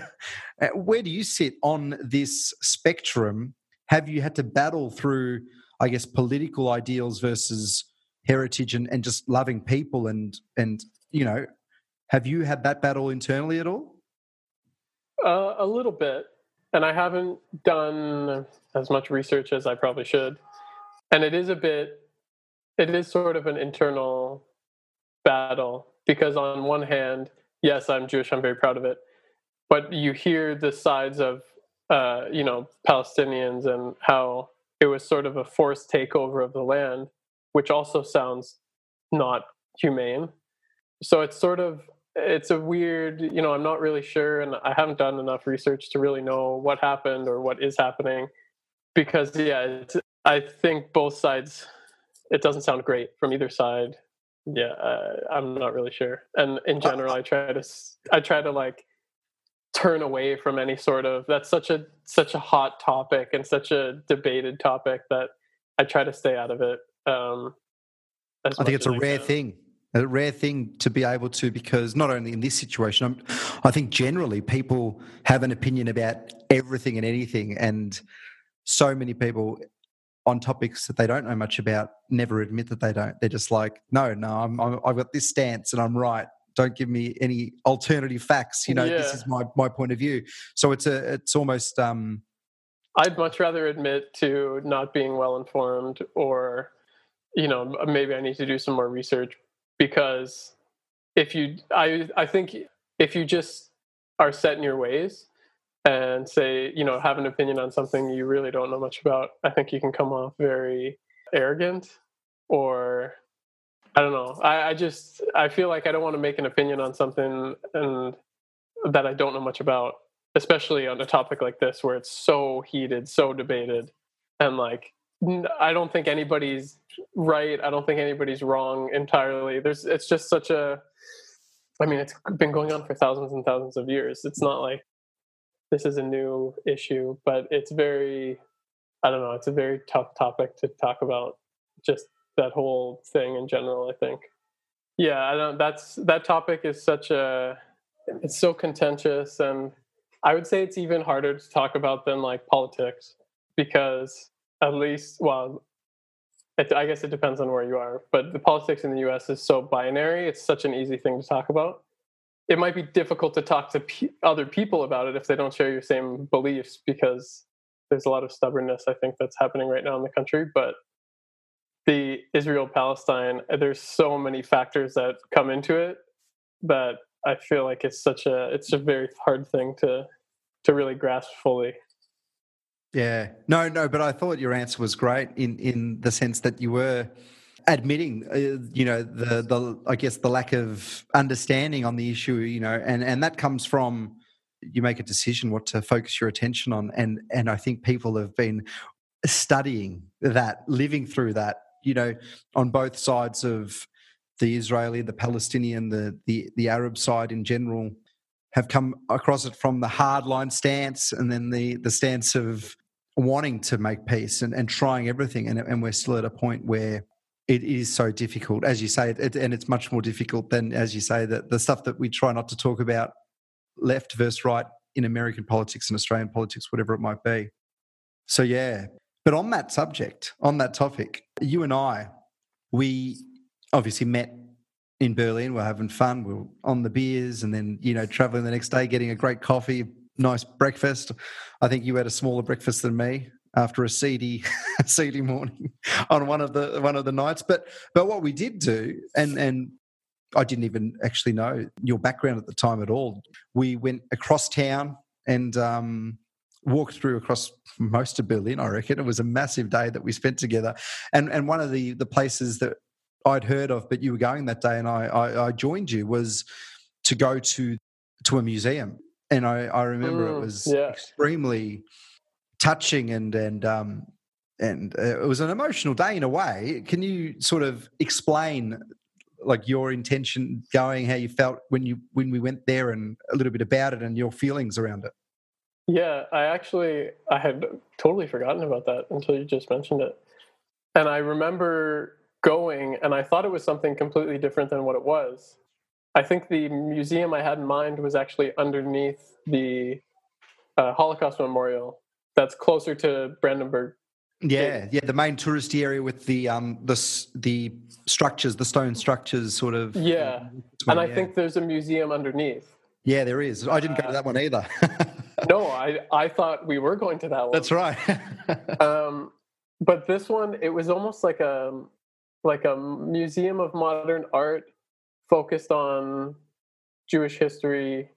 Uh, where do you sit on this spectrum? Have you had to battle through, I guess, political ideals versus heritage and, and just loving people and and you know, have you had that battle internally at all? Uh, a little bit, and I haven't done as much research as I probably should. And it is a bit, it is sort of an internal battle because on one hand, yes, I'm Jewish, I'm very proud of it but you hear the sides of uh, you know Palestinians and how it was sort of a forced takeover of the land, which also sounds not humane. So it's sort of it's a weird, you know, I'm not really sure, and I haven't done enough research to really know what happened or what is happening, because yeah, I think both sides. It doesn't sound great from either side. Yeah, uh, I'm not really sure. And in general, I try to I try to like turn away from any sort of that's such a such a hot topic and such a debated topic that I try to stay out of it. Um, I think it's a rare can. thing a rare thing to be able to because not only in this situation I'm, i think generally people have an opinion about everything and anything and so many people on topics that they don't know much about never admit that they don't they're just like no no I'm, i have got this stance and i'm right don't give me any alternative facts you know yeah. this is my, my point of view so it's a it's almost um i'd much rather admit to not being well informed or you know maybe i need to do some more research because if you i i think if you just are set in your ways and say you know have an opinion on something you really don't know much about i think you can come off very arrogant or i don't know i, I just i feel like i don't want to make an opinion on something and that i don't know much about especially on a topic like this where it's so heated so debated and like I don't think anybody's right. I don't think anybody's wrong entirely. There's it's just such a I mean, it's been going on for thousands and thousands of years. It's not like this is a new issue, but it's very I don't know, it's a very tough topic to talk about just that whole thing in general, I think. Yeah, I don't that's that topic is such a it's so contentious and I would say it's even harder to talk about than like politics because at least well it, i guess it depends on where you are but the politics in the us is so binary it's such an easy thing to talk about it might be difficult to talk to p- other people about it if they don't share your same beliefs because there's a lot of stubbornness i think that's happening right now in the country but the israel palestine there's so many factors that come into it that i feel like it's such a it's a very hard thing to to really grasp fully. Yeah, no, no, but I thought your answer was great in in the sense that you were admitting, uh, you know, the the I guess the lack of understanding on the issue, you know, and and that comes from you make a decision what to focus your attention on, and and I think people have been studying that, living through that, you know, on both sides of the Israeli, the Palestinian, the the the Arab side in general have come across it from the hardline stance and then the the stance of wanting to make peace and, and trying everything. And, and we're still at a point where it is so difficult, as you say, it, and it's much more difficult than, as you say, that the stuff that we try not to talk about, left versus right in American politics and Australian politics, whatever it might be. So, yeah. But on that subject, on that topic, you and I, we obviously met in Berlin. We're having fun. We we're on the beers and then, you know, traveling the next day, getting a great coffee, nice breakfast. I think you had a smaller breakfast than me after a seedy, seedy morning on one of the one of the nights. But but what we did do, and and I didn't even actually know your background at the time at all. We went across town and um, walked through across most of Berlin. I reckon it was a massive day that we spent together. And and one of the the places that I'd heard of, but you were going that day, and I, I, I joined you was to go to to a museum and I, I remember mm, it was yeah. extremely touching and and um, and uh, it was an emotional day in a way. Can you sort of explain like your intention going, how you felt when you when we went there, and a little bit about it and your feelings around it? Yeah, I actually I had totally forgotten about that until you just mentioned it, and I remember going and I thought it was something completely different than what it was. I think the museum I had in mind was actually underneath the uh, Holocaust Memorial. That's closer to Brandenburg. Yeah, yeah, the main touristy area with the um the the structures, the stone structures, sort of. Yeah, and I yeah. think there's a museum underneath. Yeah, there is. I didn't go to that one either. no, I I thought we were going to that one. That's right. um, but this one, it was almost like a like a museum of modern art focused on Jewish history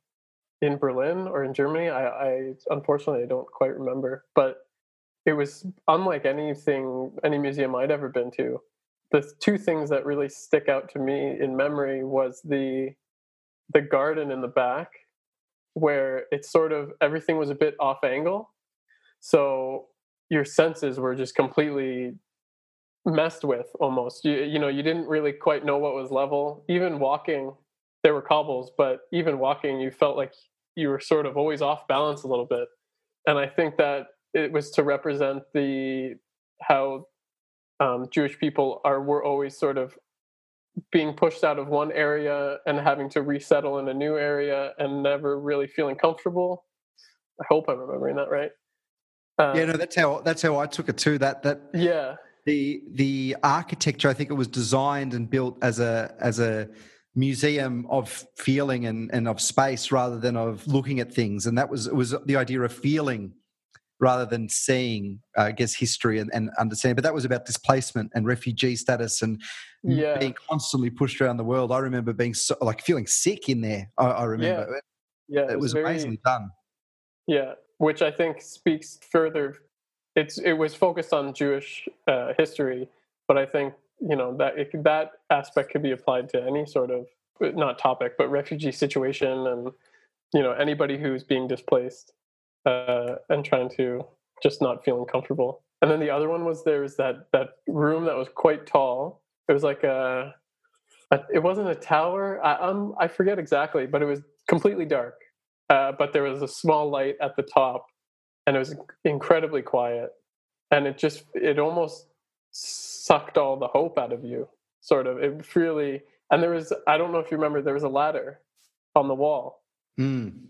in Berlin or in Germany. I, I unfortunately I don't quite remember, but it was unlike anything any museum I'd ever been to. The two things that really stick out to me in memory was the the garden in the back where it's sort of everything was a bit off angle. So your senses were just completely messed with almost. You, you know, you didn't really quite know what was level. Even walking, there were cobbles, but even walking, you felt like you were sort of always off balance a little bit. And I think that it was to represent the how um, Jewish people are were always sort of being pushed out of one area and having to resettle in a new area and never really feeling comfortable. I hope I'm remembering that right. Uh, yeah, no, that's how that's how I took it too. That that yeah, the the architecture. I think it was designed and built as a as a museum of feeling and, and of space rather than of looking at things. And that was it was the idea of feeling rather than seeing, uh, I guess, history and, and understanding. But that was about displacement and refugee status and yeah. being constantly pushed around the world. I remember being so, like feeling sick in there. I, I remember. Yeah, yeah it, it was, very, amazingly done. Yeah, which I think speaks further. It's it was focused on Jewish uh, history, but I think you know that it, that aspect could be applied to any sort of not topic, but refugee situation, and you know anybody who's being displaced uh, and trying to just not feeling comfortable. And then the other one was there was that that room that was quite tall. It was like a, a it wasn't a tower. I um I forget exactly, but it was completely dark. Uh, but there was a small light at the top, and it was incredibly quiet. And it just it almost sucked all the hope out of you. Sort of. It really and there was I don't know if you remember there was a ladder on the wall. Mm.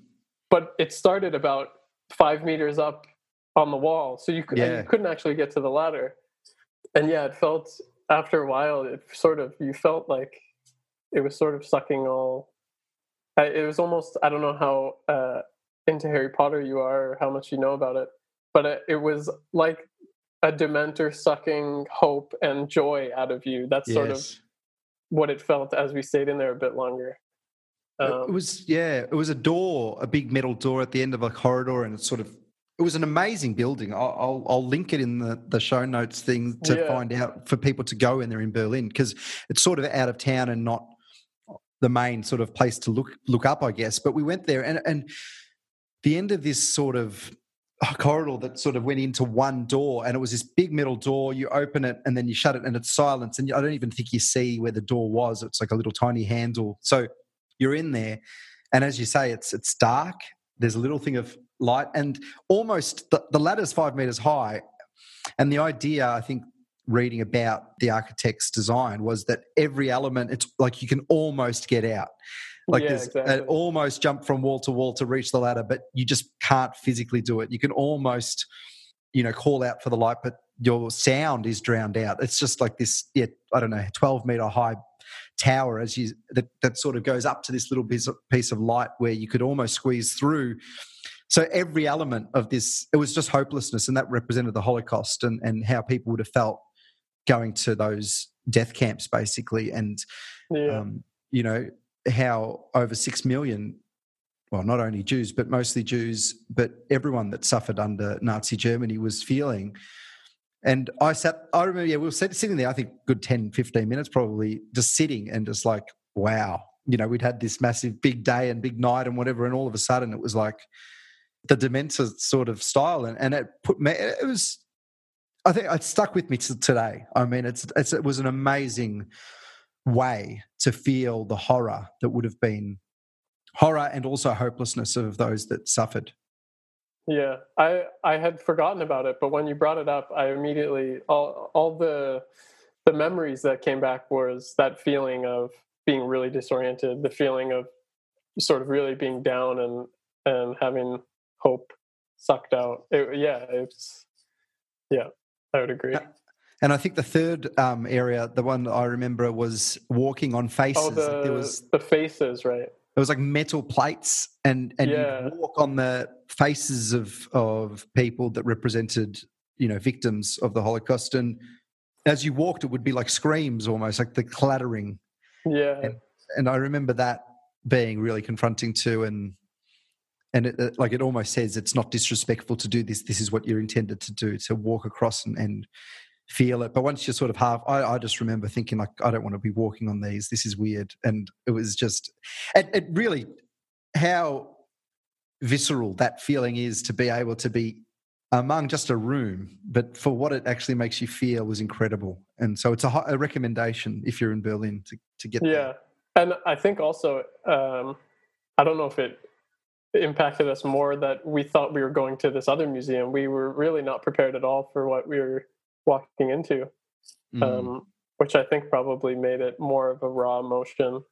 But it started about five meters up on the wall, so you, could, yeah. you couldn't actually get to the ladder. And yeah, it felt after a while, it sort of you felt like it was sort of sucking all. It was almost I don't know how uh, into Harry Potter you are or how much you know about it, but it, it was like a dementor sucking hope and joy out of you. That's sort yes. of what it felt as we stayed in there a bit longer. Um, it was yeah, it was a door, a big metal door at the end of a corridor, and it's sort of it was an amazing building. I'll, I'll, I'll link it in the, the show notes thing to yeah. find out for people to go when they're in Berlin because it's sort of out of town and not the main sort of place to look look up, I guess. But we went there, and and the end of this sort of corridor that sort of went into one door, and it was this big metal door. You open it, and then you shut it, and it's silence, and I don't even think you see where the door was. It's like a little tiny handle, so you're in there, and as you say, it's it's dark. There's a little thing of light, and almost the, the ladder's five meters high. And the idea, I think, reading about the architect's design was that every element, it's like you can almost get out. Like yeah, there's exactly. an almost jump from wall to wall to reach the ladder, but you just can't physically do it. You can almost, you know, call out for the light, but your sound is drowned out. It's just like this, yeah, I don't know, 12 meter high tower as you that, that sort of goes up to this little piece of, piece of light where you could almost squeeze through so every element of this it was just hopelessness and that represented the holocaust and, and how people would have felt going to those death camps basically and yeah. um, you know how over six million well not only jews but mostly jews but everyone that suffered under nazi germany was feeling and I sat, I remember, yeah, we were sitting there, I think good 10, 15 minutes probably, just sitting and just like, wow. You know, we'd had this massive big day and big night and whatever. And all of a sudden it was like the Dementor sort of style. And, and it put me, it was, I think it stuck with me to today. I mean, it's, it's, it was an amazing way to feel the horror that would have been horror and also hopelessness of those that suffered. Yeah, I I had forgotten about it, but when you brought it up, I immediately all all the the memories that came back was that feeling of being really disoriented, the feeling of sort of really being down and and having hope sucked out. It, yeah, it's yeah, I would agree. And I think the third um, area, the one I remember, was walking on faces. Oh, the, there was the faces, right? It was like metal plates, and and Yeah. you walk on the faces of of people that represented, you know, victims of the Holocaust. And as you walked, it would be like screams, almost like the clattering. Yeah, And- And I remember that being really confronting too. And and it, like it almost says it's not disrespectful to do this. This is what you're intended to do to walk across and, and feel it. But once you're sort of half, I, I just remember thinking like, I don't want to be walking on these. This is weird. And it was just, it, it really, how visceral that feeling is to be able to be among just a room, but for what it actually makes you feel was incredible. And so it's a, a recommendation if you're in Berlin to, to get yeah, there. and I think also um, I don't know if it impacted us more that we thought we were going to this other museum. We were really not prepared at all for what we were walking into. Mm. Um, which I think probably made it more of a raw emotion,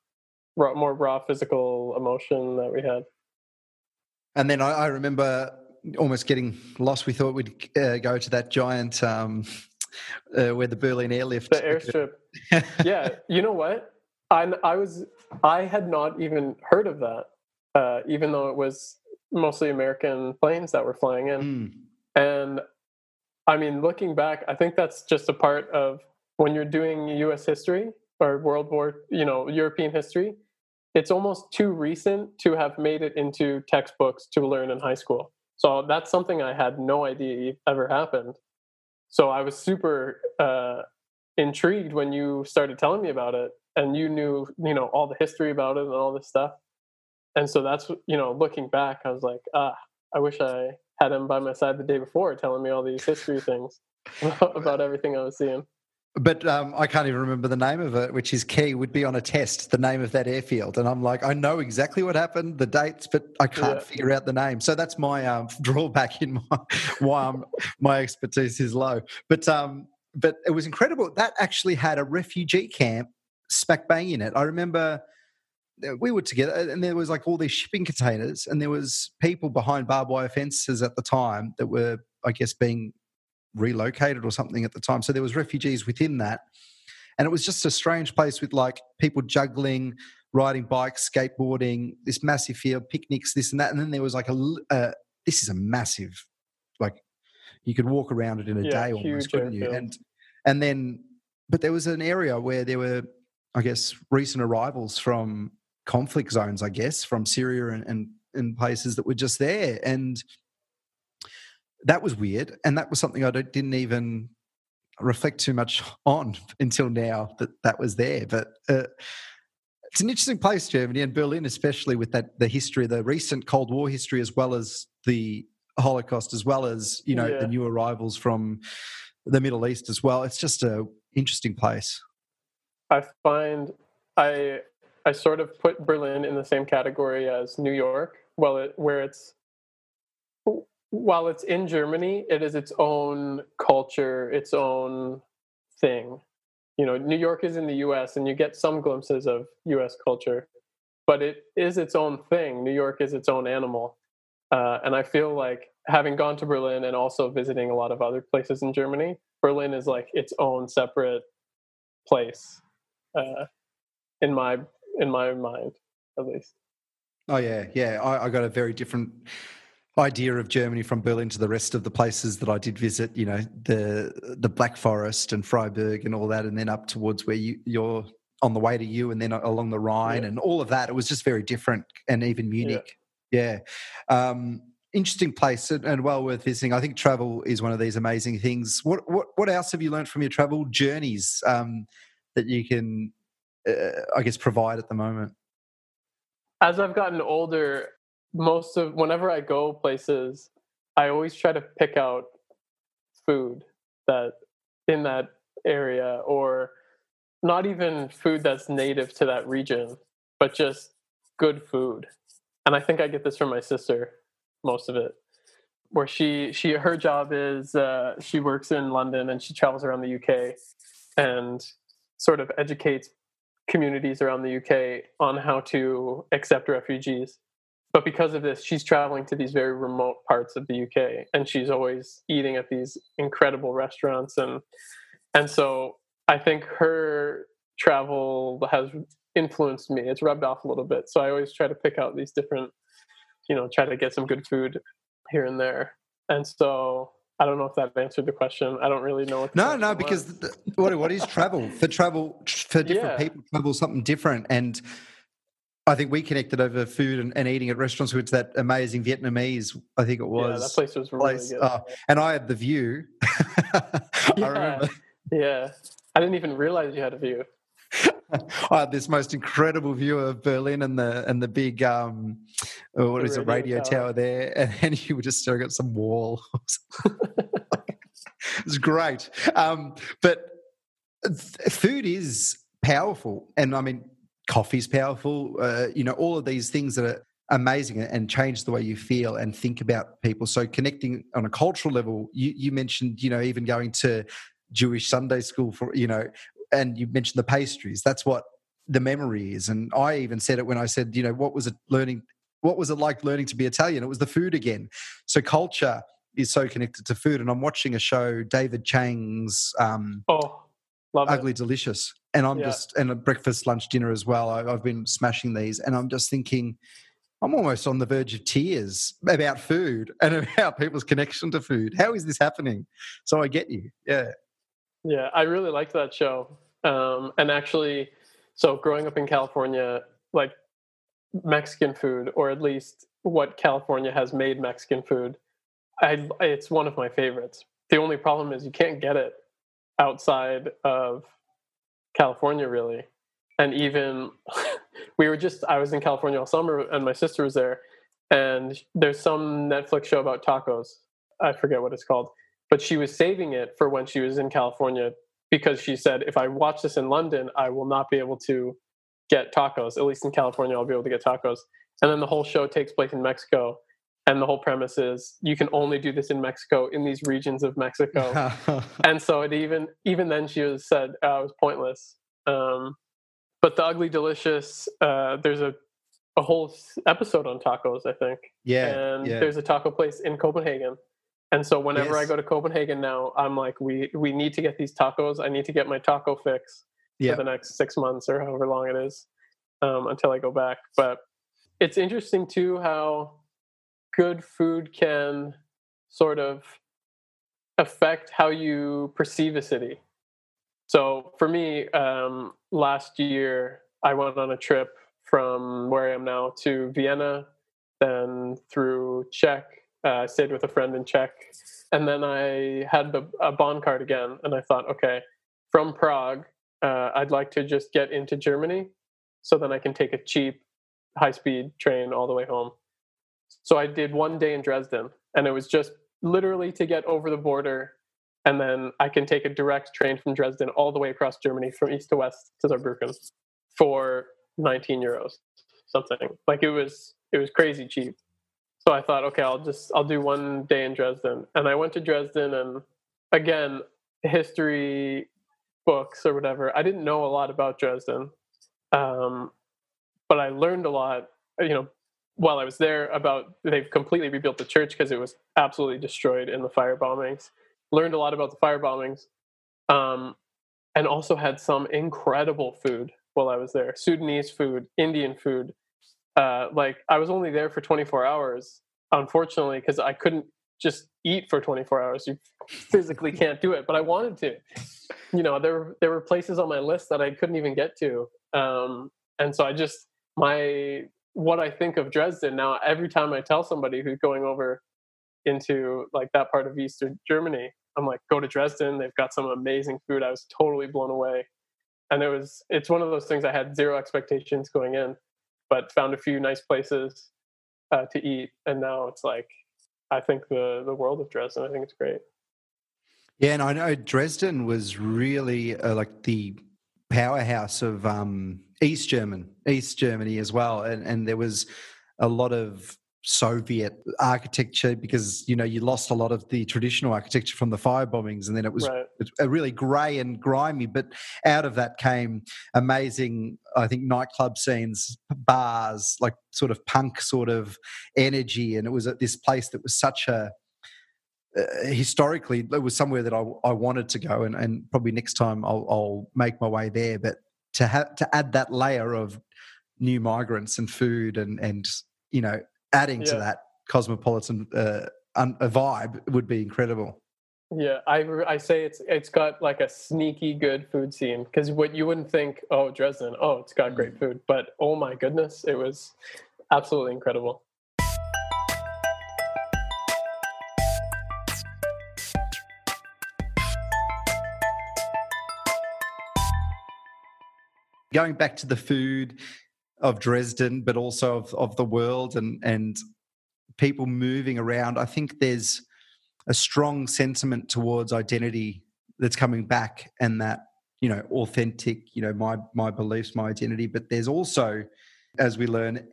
raw, more raw physical emotion that we had. And then I, I remember almost getting lost. We thought we'd uh, go to that giant um, uh, where the Berlin airlift, the airstrip. yeah, you know what? I I was I had not even heard of that, uh, even though it was mostly American planes that were flying in. Mm. And I mean, looking back, I think that's just a part of when you're doing U.S. history or World War, you know, European history. It's almost too recent to have made it into textbooks to learn in high school. So that's something I had no idea ever happened. So I was super uh, intrigued when you started telling me about it, and you knew, you know, all the history about it and all this stuff. And so that's, you know, looking back, I was like, ah, I wish I had him by my side the day before, telling me all these history things about everything I was seeing. But um, I can't even remember the name of it, which is key, would be on a test, the name of that airfield. And I'm like, I know exactly what happened, the dates, but I can't yeah. figure out the name. So that's my um, drawback in my, why I'm, my expertise is low. But, um, but it was incredible. That actually had a refugee camp smack bang in it. I remember we were together and there was like all these shipping containers and there was people behind barbed wire fences at the time that were, I guess, being relocated or something at the time. So there was refugees within that. And it was just a strange place with like people juggling, riding bikes, skateboarding, this massive field, picnics, this and that. And then there was like a, uh, this is a massive, like you could walk around it in a yeah, day almost, couldn't you? And, and then, but there was an area where there were, I guess, recent arrivals from conflict zones, I guess, from Syria and, and, and places that were just there. And, that was weird, and that was something I didn't even reflect too much on until now that that was there. But uh, it's an interesting place, Germany and Berlin, especially with that the history, the recent Cold War history, as well as the Holocaust, as well as you know yeah. the new arrivals from the Middle East as well. It's just a interesting place. I find I I sort of put Berlin in the same category as New York, well, it, where it's while it's in Germany, it is its own culture, its own thing. You know, New York is in the US and you get some glimpses of US culture, but it is its own thing. New York is its own animal. Uh, and I feel like having gone to Berlin and also visiting a lot of other places in Germany, Berlin is like its own separate place uh, in my in my own mind, at least. Oh yeah, yeah. I, I got a very different idea of Germany from Berlin to the rest of the places that I did visit, you know, the the Black Forest and Freiburg and all that, and then up towards where you, you're on the way to you, and then along the Rhine yeah. and all of that. It was just very different, and even Munich. Yeah. yeah. Um, interesting place and, and, well worth visiting. I think travel is one of these amazing things. What what what else have you learned from your travel journeys um, that you can, I guess, provide at the moment? As I've gotten older, most of whenever I go places, I always try to pick out food that in that area or not even food that's native to that region, but just good food. And I think I get this from my sister, most of it, where she she her job is uh, she works in London and she travels around the UK and sort of educates communities around the UK on how to accept refugees. But because of this she's traveling to these very remote parts of the UK and she's always eating at these incredible restaurants. And and so I think her travel has influenced me. It's rubbed off a little bit. So I always try to pick out these different you know try to get some good food here and there. And so I don't know if that answered the question. I don't really know. What no, no, because the, what what is travel for travel for different yeah. people? Travel something different, and I think we connected over food and, and, eating at restaurants, which that amazing Vietnamese, I think it was. Yeah, that place was really place. good. Uh, and I had the view. I remember. Yeah. I didn't even realize you had a view. I had this most incredible view of Berlin and the and the big um uh, what the is radio it radio tower. tower. there, and then you were just staring at some wall. it was great, um, but food is powerful, and I mean coffee's powerful. Uh, you know, all of these things that are amazing and change the way you feel and think about people. So connecting on a cultural level, you, you mentioned, you know, even going to Jewish Sunday school for, you know, and you mentioned the pastries. That's what the memory is. And I even said it when I said, you know, what was it learning? What was it like learning to be Italian? It was the food again. So culture is so connected to food. And I'm watching a show, David Chang's um, Oh, love Ugly it. Delicious, and I'm Yeah. just and a breakfast, lunch, dinner as well. I, I've been smashing these, and I'm just thinking. I'm almost on the verge of tears about food and about people's connection to food. How is this happening? So I get you. Yeah. Yeah, I really liked that show. Um, and actually, so growing up in California, like Mexican food, or at least what California has made Mexican food, I, it's one of my favorites. The only problem is you can't get it outside of California, really. And even we were just, I was in California all summer and my sister was there. And there's some Netflix show about tacos. I forget what it's called but she was saving it for when she was in California because she said, if I watch this in London, I will not be able to get tacos. At least in California, I'll be able to get tacos. And then the whole show takes place in Mexico. And the whole premise is you can only do this in Mexico in these regions of Mexico. and so it even even then she was said uh, it was pointless. Um, but the ugly delicious, uh, there's a a whole episode on tacos, I think yeah. and yeah. there's a taco place in Copenhagen. And so whenever I go to Copenhagen now, I'm like, we we need to get these tacos. I need to get my taco fix Yeah. for the next six months or however long it is um, until I go back. But it's interesting too how good food can sort of affect how you perceive a city. So for me, um, last year I went on a trip from where I am now to Vienna, then through Czech. Uh, I stayed with a friend in Czech, and then I had the, a BahnCard again, and I thought, okay, from Prague, uh, I'd like to just get into Germany, so then I can take a cheap, high-speed train all the way home. So I did one day in Dresden, and it was just literally to get over the border, and then I can take a direct train from Dresden all the way across Germany from east to west to Saarbrücken for 19 euros, something like it was it was crazy cheap. So I thought, okay, I'll just I'll do one day in Dresden, and I went to Dresden, and again, history books or whatever. I didn't know a lot about Dresden, um, but I learned a lot. You know, while I was there, about they've completely rebuilt the church because it was absolutely destroyed in the fire bombings. Learned a lot about the fire bombings, um, and also had some incredible food while I was there. Sudanese food, Indian food. Uh, like I was only there for 24 hours, unfortunately, because I couldn't just eat for 24 hours. You physically can't do it, but I wanted to. You know, there there were places on my list that I couldn't even get to, um, and so I just my what I think of Dresden now. Every time I tell somebody who's going over into like that part of Eastern Germany, I'm like, go to Dresden. They've got some amazing food. I was totally blown away, and it was it's one of those things I had zero expectations going in, but found a few nice places uh, to eat, and now it's like I think the the world of Dresden. I think it's great. Yeah, and I know Dresden was really uh, like the powerhouse of um, East German, East Germany as well, and and there was a lot of Soviet architecture because you know you lost a lot of the traditional architecture from the fire bombings, and then it was right. a really grey and grimy. But out of that came amazing, I think, nightclub scenes, bars, like sort of punk sort of energy, and it was at this place that was such a uh, historically it was somewhere that I, I wanted to go and, and probably next time I'll, I'll make my way there but to have to add that layer of new migrants and food and and you know adding to that cosmopolitan uh, un, a vibe would be incredible. Yeah, I I say it's it's got like a sneaky good food scene because what you wouldn't think, oh Dresden, oh it's got great food, but oh my goodness, it was absolutely incredible. going back to the food of Dresden, but also of, of the world and and people moving around. I think there's a strong sentiment towards identity that's coming back, and that you know authentic, you know my my beliefs, my identity. But there's also, as we learn,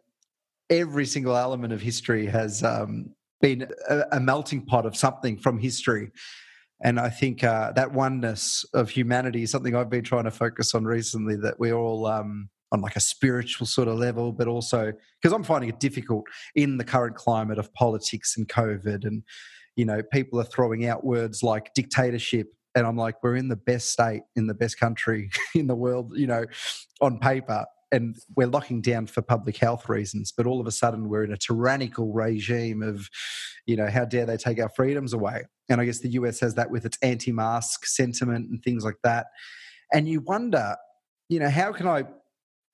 every single element of history has um, been a, a melting pot of something from history. And I think uh, that oneness of humanity is something I've been trying to focus on recently. That we're all um, on like a spiritual sort of level, but also because I'm finding it difficult in the current climate of politics and COVID, and you know, people are throwing out words like dictatorship, and I'm like, we're in the best state, in the best country in the world, you know, on paper, and we're locking down for public health reasons, but all of a sudden we're in a tyrannical regime of, you know, how dare they take our freedoms away? And I guess the US has that with its anti-mask sentiment and things like that. And you wonder, you know, how can I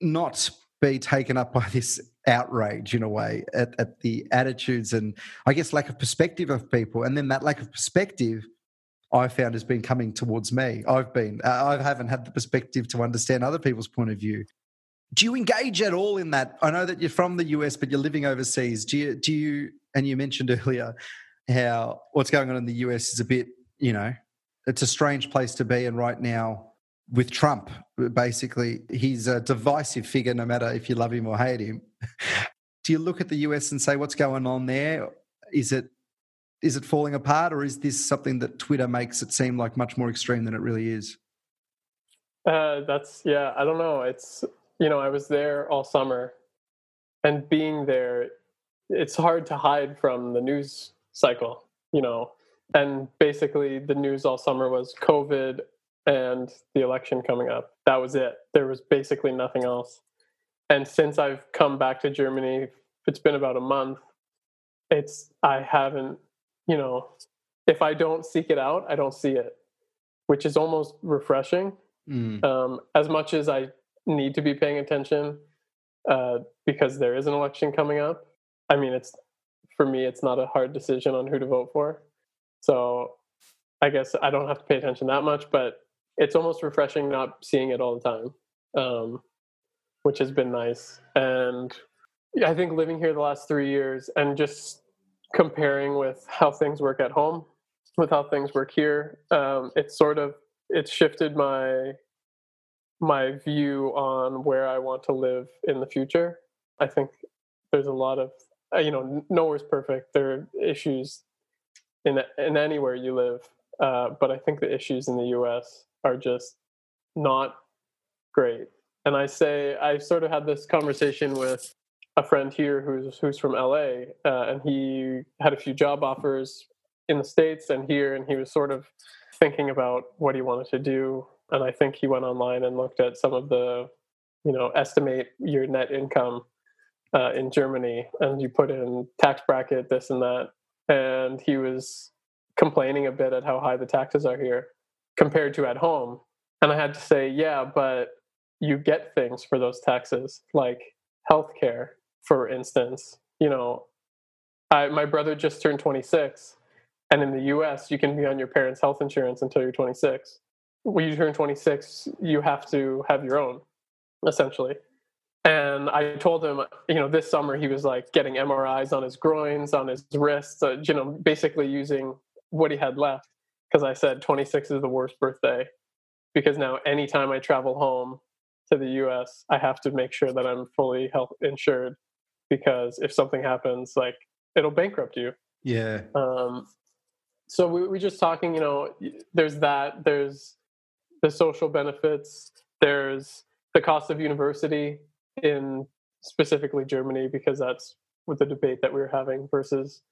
not be taken up by this outrage in a way at, at the attitudes and I guess lack of perspective of people. And then that lack of perspective I found has been coming towards me. I've been, I haven't had the perspective to understand other people's point of view. Do you engage at all in that? I know that you're from the US, but you're living overseas. Do you, do you, and you mentioned earlier how what's going on in the US is a bit, you know, it's a strange place to be. And right now, with Trump, basically, he's a divisive figure no matter if you love him or hate him. Do you look at the US and say, what's going on there? Is it is it falling apart, or is this something that Twitter makes it seem like much more extreme than it really is? Uh, that's yeah. I don't know. It's you know I was there all summer, and being there, it's hard to hide from the news cycle. You know, and basically the news all summer was COVID and the election coming up. That was it. There was basically nothing else. And since I've come back to Germany, it's been about a month. It's I haven't, you know, if I don't seek it out, I don't see it, which is almost refreshing. Mm. Um, as much as I need to be paying attention uh, because there is an election coming up. I mean, it's for me, it's not a hard decision on who to vote for. So I guess I don't have to pay attention that much, but it's almost refreshing not seeing it all the time, um, which has been nice. And I think living here the last three years and just comparing with how things work at home with how things work here, um, it's sort of it's shifted my my view on where I want to live in the future. I think there's a lot of uh, you know nowhere's perfect. There are issues in in anywhere you live, uh, but I think the issues in the U.S are just not great. And I say I sort of had this conversation with a friend here who's who's from LA, uh, and he had a few job offers in the states and here, and he was sort of thinking about what he wanted to do. And I think he went online and looked at some of the, you know, estimate your net income uh, in Germany, and you put in tax bracket this and that, and he was complaining a bit at how high the taxes are here compared to at home. And I had to say, yeah, but you get things for those taxes, like healthcare, for instance. You know, I, my brother just turned 26, and in the US, you can be on your parents' health insurance until you're 26. When you turn 26, you have to have your own, essentially. And I told him, you know, this summer he was like getting MRIs on his groins, on his wrists, uh, you know, basically using what he had left because I said 26 is the worst birthday. Because now, anytime I travel home to the US, I have to make sure that I'm fully health insured because if something happens, like it'll bankrupt you. Yeah. Um, so we we just talking, you know, there's that, there's the social benefits, there's the cost of university in specifically Germany because that's with the debate that we were having versus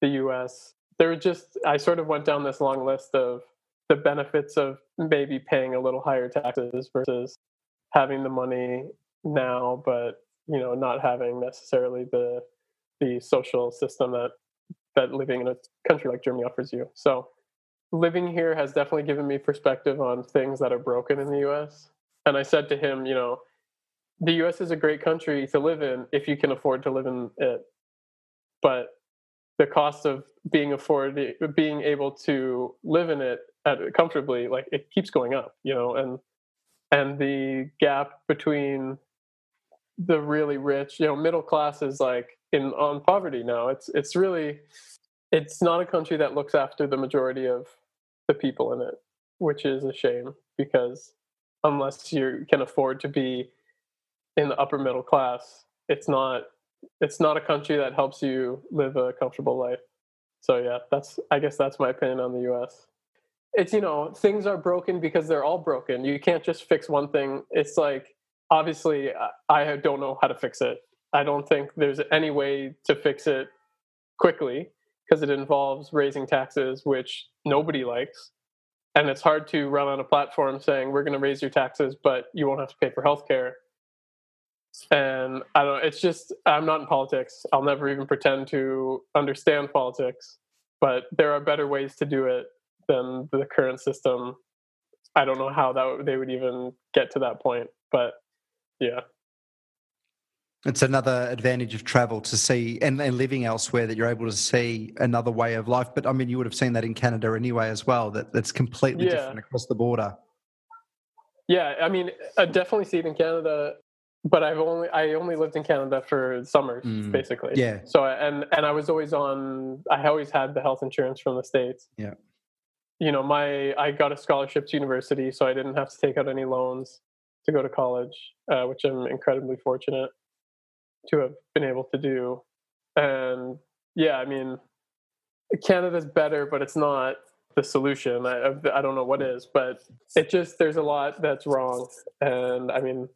the US there were just I sort of went down this long list of the benefits of maybe paying a little higher taxes versus having the money now, but you know, not having necessarily the the social system that that living in a country like Germany offers you. So living here has definitely given me perspective on things that are broken in the US. And I said to him, you know, the US is a great country to live in if you can afford to live in it. But the cost of being afforded being able to live in it comfortably like it keeps going up you know and and the gap between the really rich you know middle class is like in on poverty now. It's it's really it's not a country that looks after the majority of the people in it which is a shame because unless you can afford to be in the upper middle class it's not it's not a country that helps you live a comfortable life. So yeah, that's I guess that's my opinion on the U.S. it's you know things are broken because they're all broken. You can't just fix one thing. It's like obviously I don't know how to fix it. I don't think there's any way to fix it quickly because it involves raising taxes, which nobody likes. And it's hard to run on a platform saying we're going to raise your taxes, but you won't have to pay for healthcare. And I don't. It's just I'm not in politics. I'll never even pretend to understand politics. But there are better ways to do it than the current system. I don't know how that they would even get to that point, but yeah. It's another advantage of travel to see and, and, living elsewhere that you're able to see another way of life. But I mean, you would have seen that in Canada anyway as well. That that's completely yeah. different across the border. Yeah, I mean, I definitely see it in Canada, but I've only I only lived in Canada for summers mm. basically. Yeah. So and and I was always on. I always had the health insurance from the states. Yeah. You know, my I got a scholarship to university, so I didn't have to take out any loans to go to college, uh, which I'm incredibly fortunate to have been able to do. And yeah, I mean, Canada's better, but it's not the solution. I, I don't know what is, but it just there's a lot that's wrong. And I mean,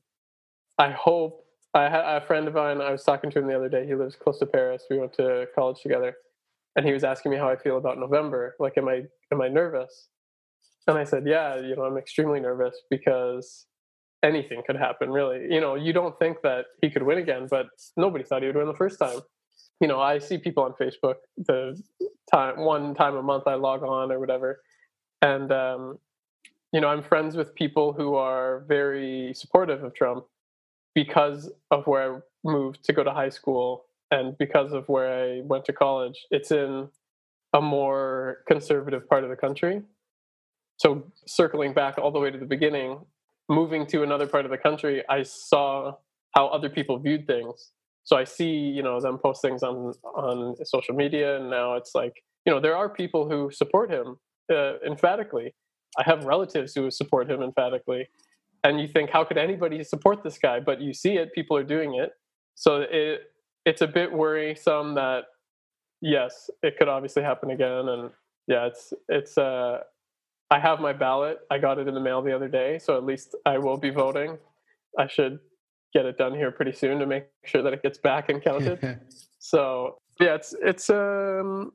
I hope I had a friend of mine. I was talking to him the other day. He lives close to Paris. We went to college together, and he was asking me how I feel about November. Like, am I am I nervous? And I said, yeah, you know, I'm extremely nervous because anything could happen really you know you don't think that he could win again but nobody thought he would win the first time you know i see people on facebook the time one time a month i log on or whatever and um, you know i'm friends with people who are very supportive of trump because of where i moved to go to high school and because of where i went to college it's in a more conservative part of the country so circling back all the way to the beginning moving to another part of the country, I saw how other people viewed things. So I see, you know, them post things on on social media, and now it's like, you know, there are people who support him uh, emphatically. I have relatives who support him emphatically, and you think, how could anybody support this guy? But you see it; people are doing it. So it it's a bit worrisome that yes, it could obviously happen again, and yeah, it's it's uh I have my ballot. I got it in the mail the other day, so at least I will be voting. I should get it done here pretty soon to make sure that it gets back and counted. so yeah, it's it's um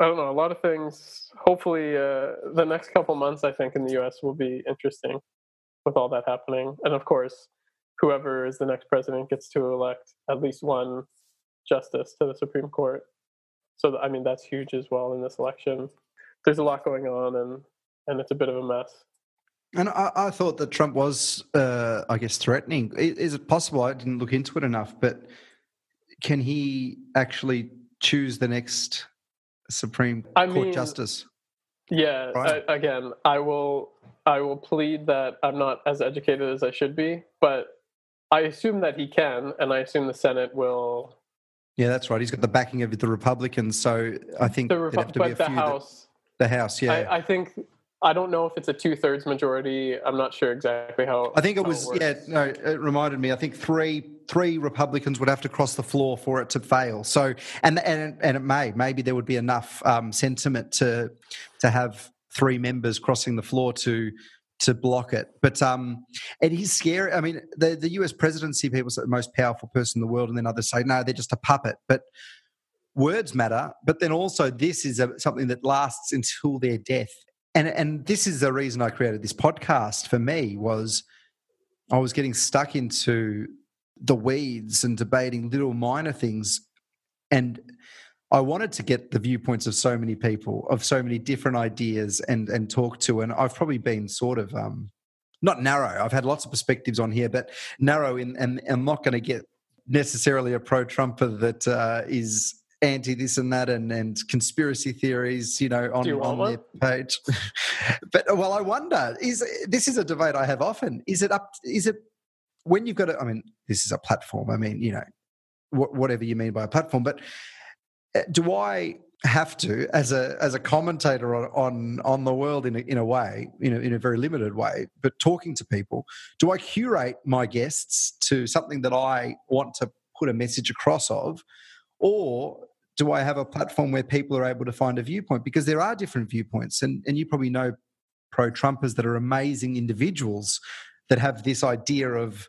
I don't know a lot of things. Hopefully, uh, the next couple months I think in the U.S. will be interesting with all that happening, and of course, whoever is the next president gets to elect at least one justice to the Supreme Court. So I mean that's huge as well in this election. There's a lot going on, and and it's a bit of a mess. And I, I thought that Trump was, uh, I guess, threatening. Is it possible? I didn't look into it enough, but can he actually choose the next Supreme I Court mean, justice? Yeah. Right. I, again, I will. I will plead that I'm not as educated as I should be, but I assume that he can, and I assume the Senate will. Yeah, that's right. He's got the backing of the Republicans, so I think the Repu- but the House. That, the House, yeah. I, I think I don't know if it's a two thirds majority. I'm not sure exactly how. I think it was. It yeah, no, it reminded me. I think three three Republicans would have to cross the floor for it to fail. So, and and and it may maybe there would be enough um, sentiment to to have three members crossing the floor to to block it. But um, it is scary. I mean, the the U.S. presidency people say the most powerful person in the world, and then others say no, they're just a puppet. But words matter. But then also, this is a, something that lasts until their death and and this is the reason I created this podcast for me was I was getting stuck into the weeds and debating little minor things and I wanted to get the viewpoints of so many people of so many different ideas and and talk to and I've probably been sort of um not narrow I've had lots of perspectives on here but narrow in and I'm not going to get necessarily a pro Trumper that uh, is anti this and that and, and conspiracy theories, you know, on, you on their page. but well, I wonder is this is a debate I have often. Is it up? Is it when you've got a? I mean, this is a platform. I mean, you know, wh- whatever you mean by a platform, but do I have to as a as a commentator on on, on the world in a, in a way you know in a very limited way but talking to people do i curate my guests to something that i want to put a message across of or do I have a platform where people are able to find a viewpoint? Because there are different viewpoints, and, and you probably know pro Trumpers that are amazing individuals that have this idea of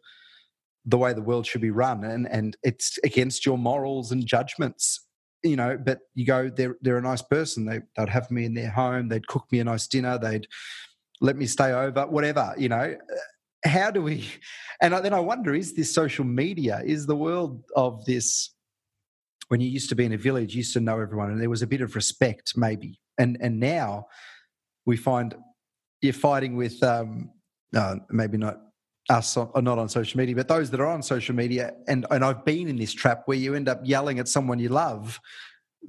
the way the world should be run and, and it's against your morals and judgments you know, but you go, they're they're a nice person. They they'd have me in their home. They'd cook me a nice dinner. They'd let me stay over. Whatever, you know. How do we? And then I wonder: is this social media? Is the world of this? When you used to be in a village, you used to know everyone, and there was a bit of respect, maybe. And and now we find you're fighting with um, uh, maybe not us are not on social media, but those that are on social media, and, and I've been in this trap where you end up yelling at someone you love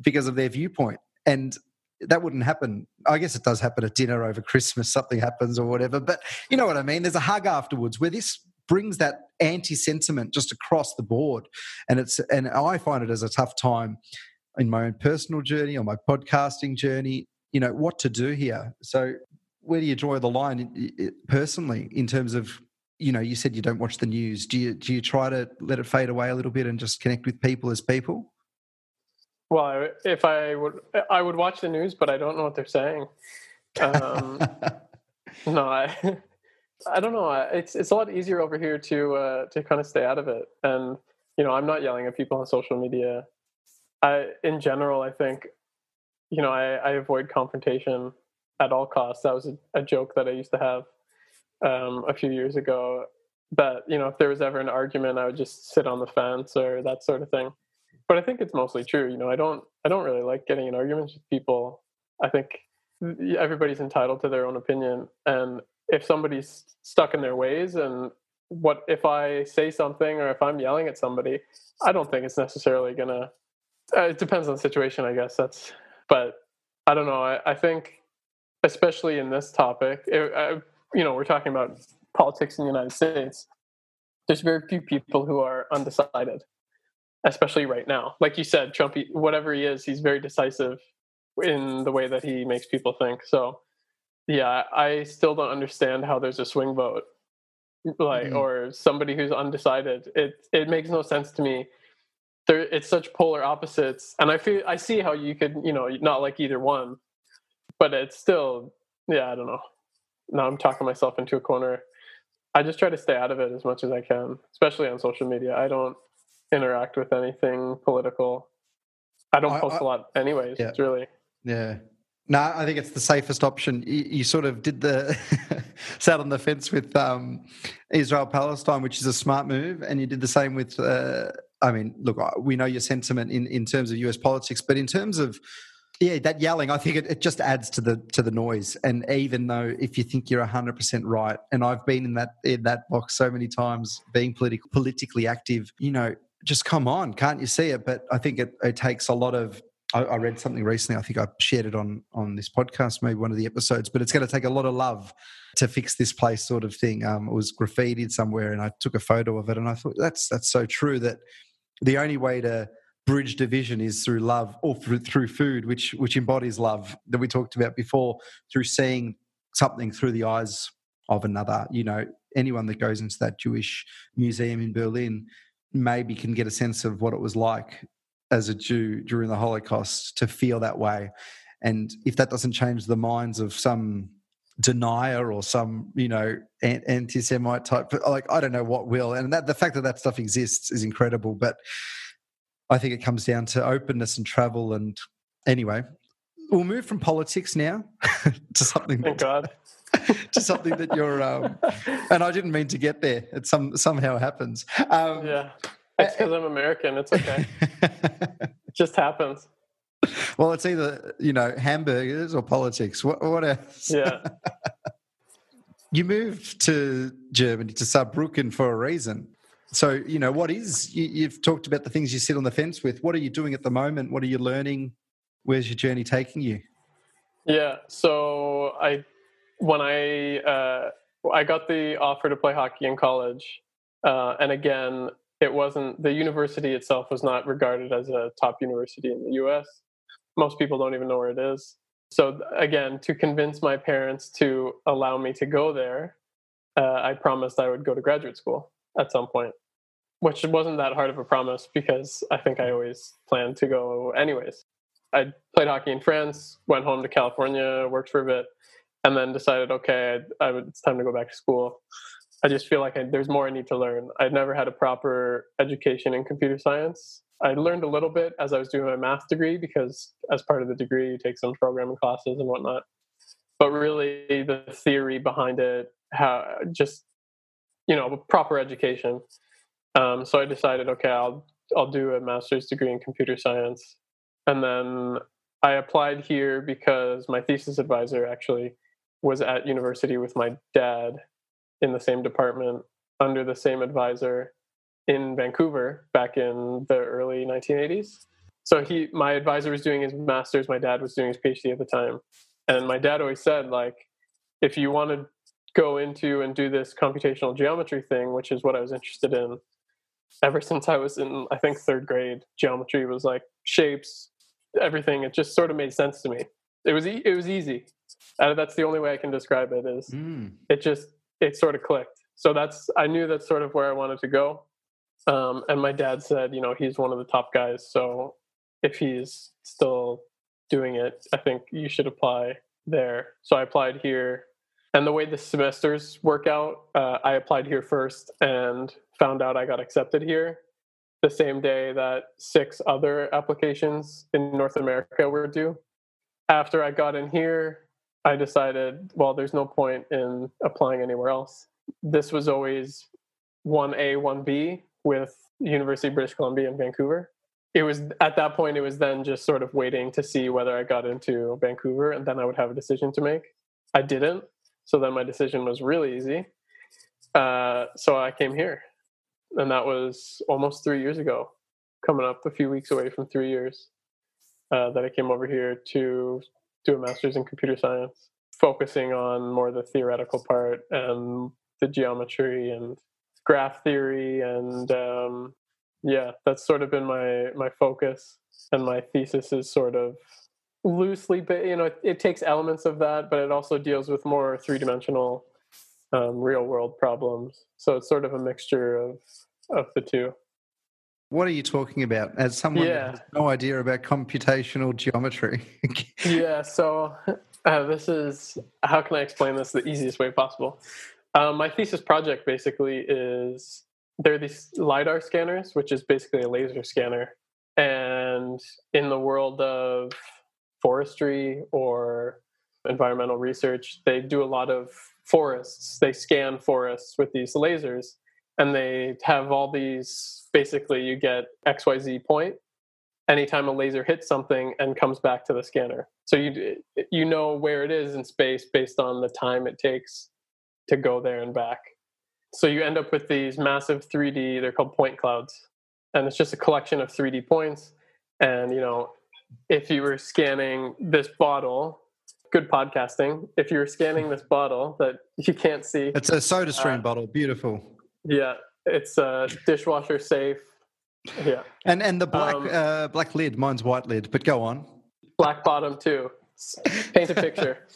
because of their viewpoint. And that wouldn't happen. I guess it does happen at dinner over Christmas, something happens or whatever. But you know what I mean? There's a hug afterwards where this brings that anti-sentiment just across the board. And it's and I find it as a tough time in my own personal journey, on my podcasting journey, you know, what to do here. So where do you draw the line personally in terms of you know, you said you don't watch the news. Do you do you try to let it fade away a little bit and just connect with people as people? Well, if I would, I would watch the news, but I don't know what they're saying. Um, no, I, I don't know. It's it's a lot easier over here to uh, to kind of stay out of it, and you know, I'm not yelling at people on social media. I, in general, I think, you know, I, I avoid confrontation at all costs. That was a, a joke that I used to have um, a few years ago that you know if there was ever an argument, I would just sit on the fence or that sort of thing. But I think it's mostly true. You know, I don't I don't really like getting in arguments with people. I think everybody's entitled to their own opinion, and if somebody's stuck in their ways and what if I say something or if I'm yelling at somebody, I don't think it's necessarily gonna. Uh, it depends on the situation, I guess. That's, but I don't know. I, I think, especially in this topic, it, I, you know, we're talking about politics in the United States, there's very few people who are undecided, especially right now. Like you said, Trump, whatever he is, he's very decisive in the way that he makes people think. So, yeah, I still don't understand how there's a swing vote, like mm-hmm. or somebody who's undecided. It it makes no sense to me. There, it's such polar opposites, and I feel I see how you could, you know, not like either one, but it's still, yeah, I don't know now I'm talking myself into a corner. I just try to stay out of it as much as I can, especially on social media. I don't interact with anything political. I don't post I, I, a lot, anyways. Yeah. It's really yeah. No, I think it's the safest option. You, you sort of did the sat on the fence with um, Israel Palestine, which is a smart move, and you did the same with. Uh, I mean, look, we know your sentiment in in terms of U.S. politics, but in terms of yeah, that yelling, I think it, it just adds to the to the noise. And even though if you think you're hundred percent right, and I've been in that in that box so many times, being political politically active, you know, just come on, can't you see it? But I think it, it takes a lot of I, I, read something recently. I think I shared it on on this podcast, maybe one of the episodes. But it's going to take a lot of love to fix this place, sort of thing. Um, it was graffitied somewhere, and I took a photo of it, and I thought that's that's so true. That the only way to bridge division is through love or through, food, which which embodies love that we talked about before, through seeing something through the eyes of another. You know, anyone that goes into that Jewish museum in Berlin maybe can get a sense of what it was like as a Jew during the Holocaust to feel that way. And if that doesn't change the minds of some denier or some you know anti-semite type like i don't know what will and that the fact that that stuff exists is incredible but I think it comes down to openness and travel. And anyway, we'll move from politics now to something. Thank God. to something that you're. Um, and I didn't mean to get there. It some somehow happens. Um, yeah, it's because I'm American. It's okay. it just happens. Well, it's either you know hamburgers or politics. What, what else? Yeah. you moved to Germany to Saarbrücken for a reason. So, you know, what is, you, have talked about the things you sit on the fence with. What are you doing at the moment? What are you learning? Where's your journey taking you? Yeah. So I, when I, uh, I got the offer to play hockey in college. Uh, and again, it wasn't, the university itself was not regarded as a top university in the US. Most people don't even know where it is. So again, to convince my parents to allow me to go there, uh, I promised I would go to graduate school at some point, which wasn't that hard of a promise because I think I always planned to go anyways. I played hockey in France, went home to California, worked for a bit, and then decided, okay, I, I it's time to go back to school. I just feel like I, there's more I need to learn. I'd never had a proper education in computer science. I learned a little bit as I was doing my math degree because, as part of the degree, you take some programming classes and whatnot. But really, the theory behind it, how just you know, proper education. Um, so I decided, okay, I'll I'll do a master's degree in computer science, and then I applied here because my thesis advisor actually was at university with my dad in the same department under the same advisor in Vancouver back in the early 1980s. So he, my advisor was doing his master's, my dad was doing his PhD at the time, and my dad always said like, if you want to go into and do this computational geometry thing, which is what I was interested in ever since I was in, I think, third grade. Geometry was like shapes, everything. It just sort of made sense to me. It was e- it was easy. Uh, that's the only way I can describe it. Is mm. it just it sort of clicked. So that's I knew that's sort of where I wanted to go. Um, and my dad said, you know, he's one of the top guys. So if he's still doing it, I think you should apply there. So I applied here. And the way the semesters work out, uh, I applied here first and found out I got accepted here the same day that six other applications in North America were due. After I got in here, I decided, well, there's no point in applying anywhere else. This was always 1A, 1B with University of British Columbia in Vancouver. It was at that point, it was then just sort of waiting to see whether I got into Vancouver and then I would have a decision to make. I didn't. So then my decision was really easy. Uh, so I came here and that was almost three years ago, coming up a few weeks away from three years uh, that I came over here to do a master's in computer science, focusing on more the theoretical part and the geometry and graph theory and um, yeah, that's sort of been my my focus. And my thesis is sort of loosely, but you know, it, it takes elements of that, but it also deals with more three dimensional um, real world problems. So it's sort of a mixture of of the two. What are you talking about? As someone yeah. has no idea about computational geometry. yeah, so uh, this is how can I explain this the easiest way possible? Um, my thesis project basically is there are these lidar scanners, which is basically a laser scanner, and in the world of forestry or environmental research, they do a lot of forests. They scan forests with these lasers, and they have all these basically you get xyz point anytime a laser hits something and comes back to the scanner. So you you know where it is in space based on the time it takes to go there and back. So you end up with these massive 3d they're called point clouds. And it's just a collection of 3d points and you know if you were scanning this bottle good podcasting if you were scanning this bottle that you can't see it's a SodaStream uh, bottle beautiful. Yeah it's a dishwasher safe. Yeah. And and the black um, uh, black lid mine's white lid but go on. Black bottom too. Paint a picture.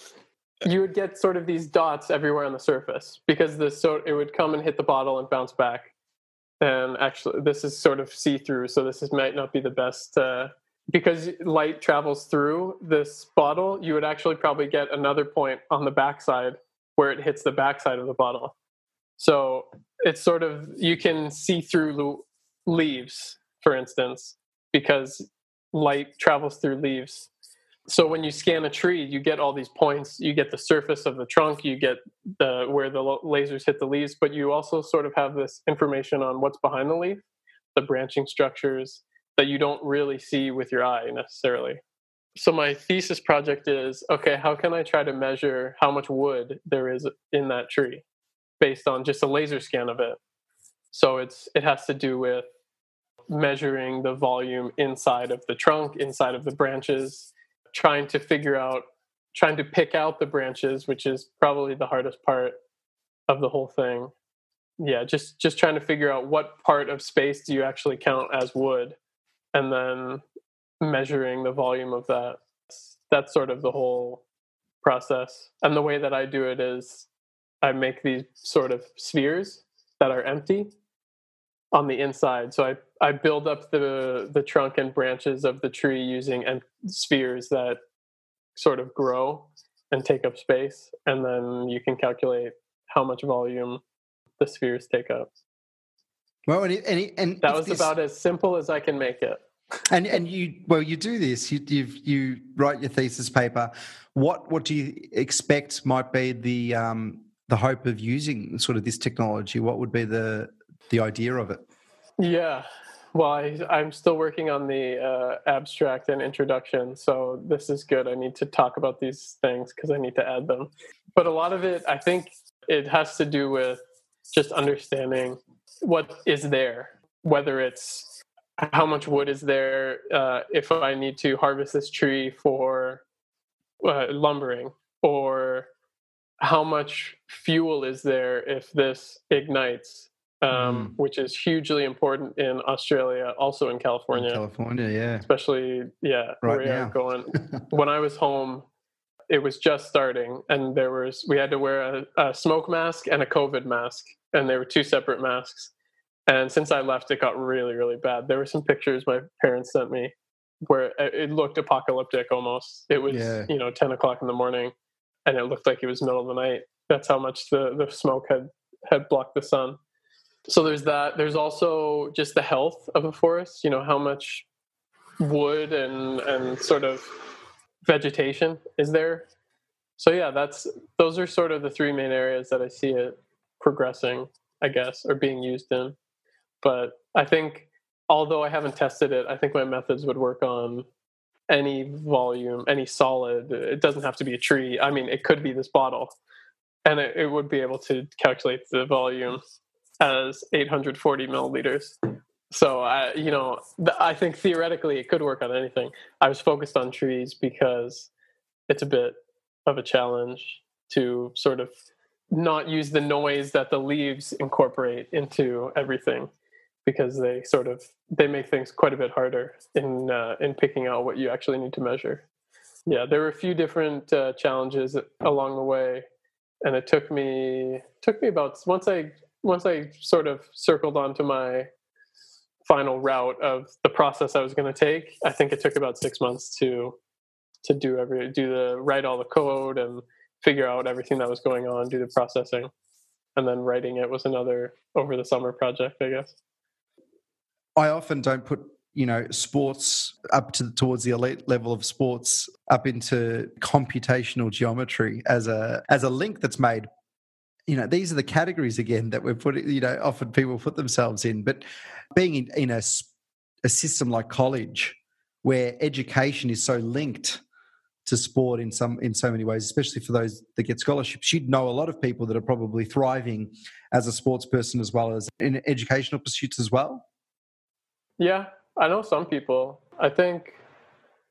You would get sort of these dots everywhere on the surface because the so it would come and hit the bottle and bounce back. And actually this is sort of see-through so this is, might not be the best uh, because light travels through this bottle you would actually probably get another point on the backside where it hits the backside of the bottle so it's sort of you can see through leaves, for instance, because light travels through leaves. So when you scan a tree, you get all these points. You get the surface of the trunk, you get the where the lasers hit the leaves, but you also sort of have this information on what's behind the leaf, the branching structures that you don't really see with your eye necessarily. So my thesis project is okay, how can I try to measure how much wood there is in that tree? based on just a laser scan of it. So it's it has to do with measuring the volume inside of the trunk, inside of the branches, trying to figure out trying to pick out the branches, which is probably the hardest part of the whole thing. Yeah, just just trying to figure out what part of space do you actually count as wood and then measuring the volume of that. That's sort of the whole process. And the way that I do it is I make these sort of spheres that are empty on the inside. So I, I build up the the trunk and branches of the tree using and spheres that sort of grow and take up space, and then you can calculate how much volume the spheres take up. Well, and, and, and that was this, about as simple as I can make it. And and you well, you do this. You you you write your thesis paper. What what do you expect might be the um, the hope of using sort of this technology? What would be the the idea of it? Yeah, well, I, am still working on the uh, abstract and introduction, so this is good. I need to talk about these things because I need to add them. But a lot of it, I think, it has to do with just understanding what is there, whether it's how much wood is there, uh, if I need to harvest this tree for uh, lumbering, or how much fuel is there if this ignites, um, mm. which is hugely important in Australia, also in California. In California, yeah. Especially, yeah, right where now. I'm going. when I was home, it was just starting, and there was we had to wear a, a smoke mask and a COVID mask, and they were two separate masks. And since I left, it got really, really bad. There were some pictures my parents sent me where it looked apocalyptic almost. It was, yeah. you know, 10 o'clock in the morning and it looked like it was middle of the night. That's how much the, the smoke had, had blocked the sun. So there's that. There's also just the health of a forest, you know, how much wood and, and sort of vegetation is there. So yeah, that's, those are sort of the three main areas that I see it progressing, I guess, or being used in. But I think, although I haven't tested it, I think my methods would work on any volume, any solid. It doesn't have to be a tree. I mean, it could be this bottle, and it, it would be able to calculate the volume as 840 milliliters. So I, you know, I think theoretically it could work on anything. I was focused on trees because it's a bit of a challenge to sort of not use the noise that the leaves incorporate into everything because they sort of they make things quite a bit harder in uh, in picking out what you actually need to measure. Yeah, there were a few different uh, challenges along the way, and it took me took me about once I once I sort of circled onto my final route of the process I was going to take. I think it took about six months to to do every do the write all the code and figure out everything that was going on, do the processing, and then writing it was another over the summer project, I guess. I often don't put you know sports up to towards the elite level of sports up into computational geometry as a as a link that's made. You know these are the categories again that we're putting you know often people put themselves in. But being in, in a, a system like college where education is so linked to sport in some in so many ways especially for those that get scholarships you'd know a lot of people that are probably thriving as a sports person as well as in educational pursuits as well yeah, I know some people. I think,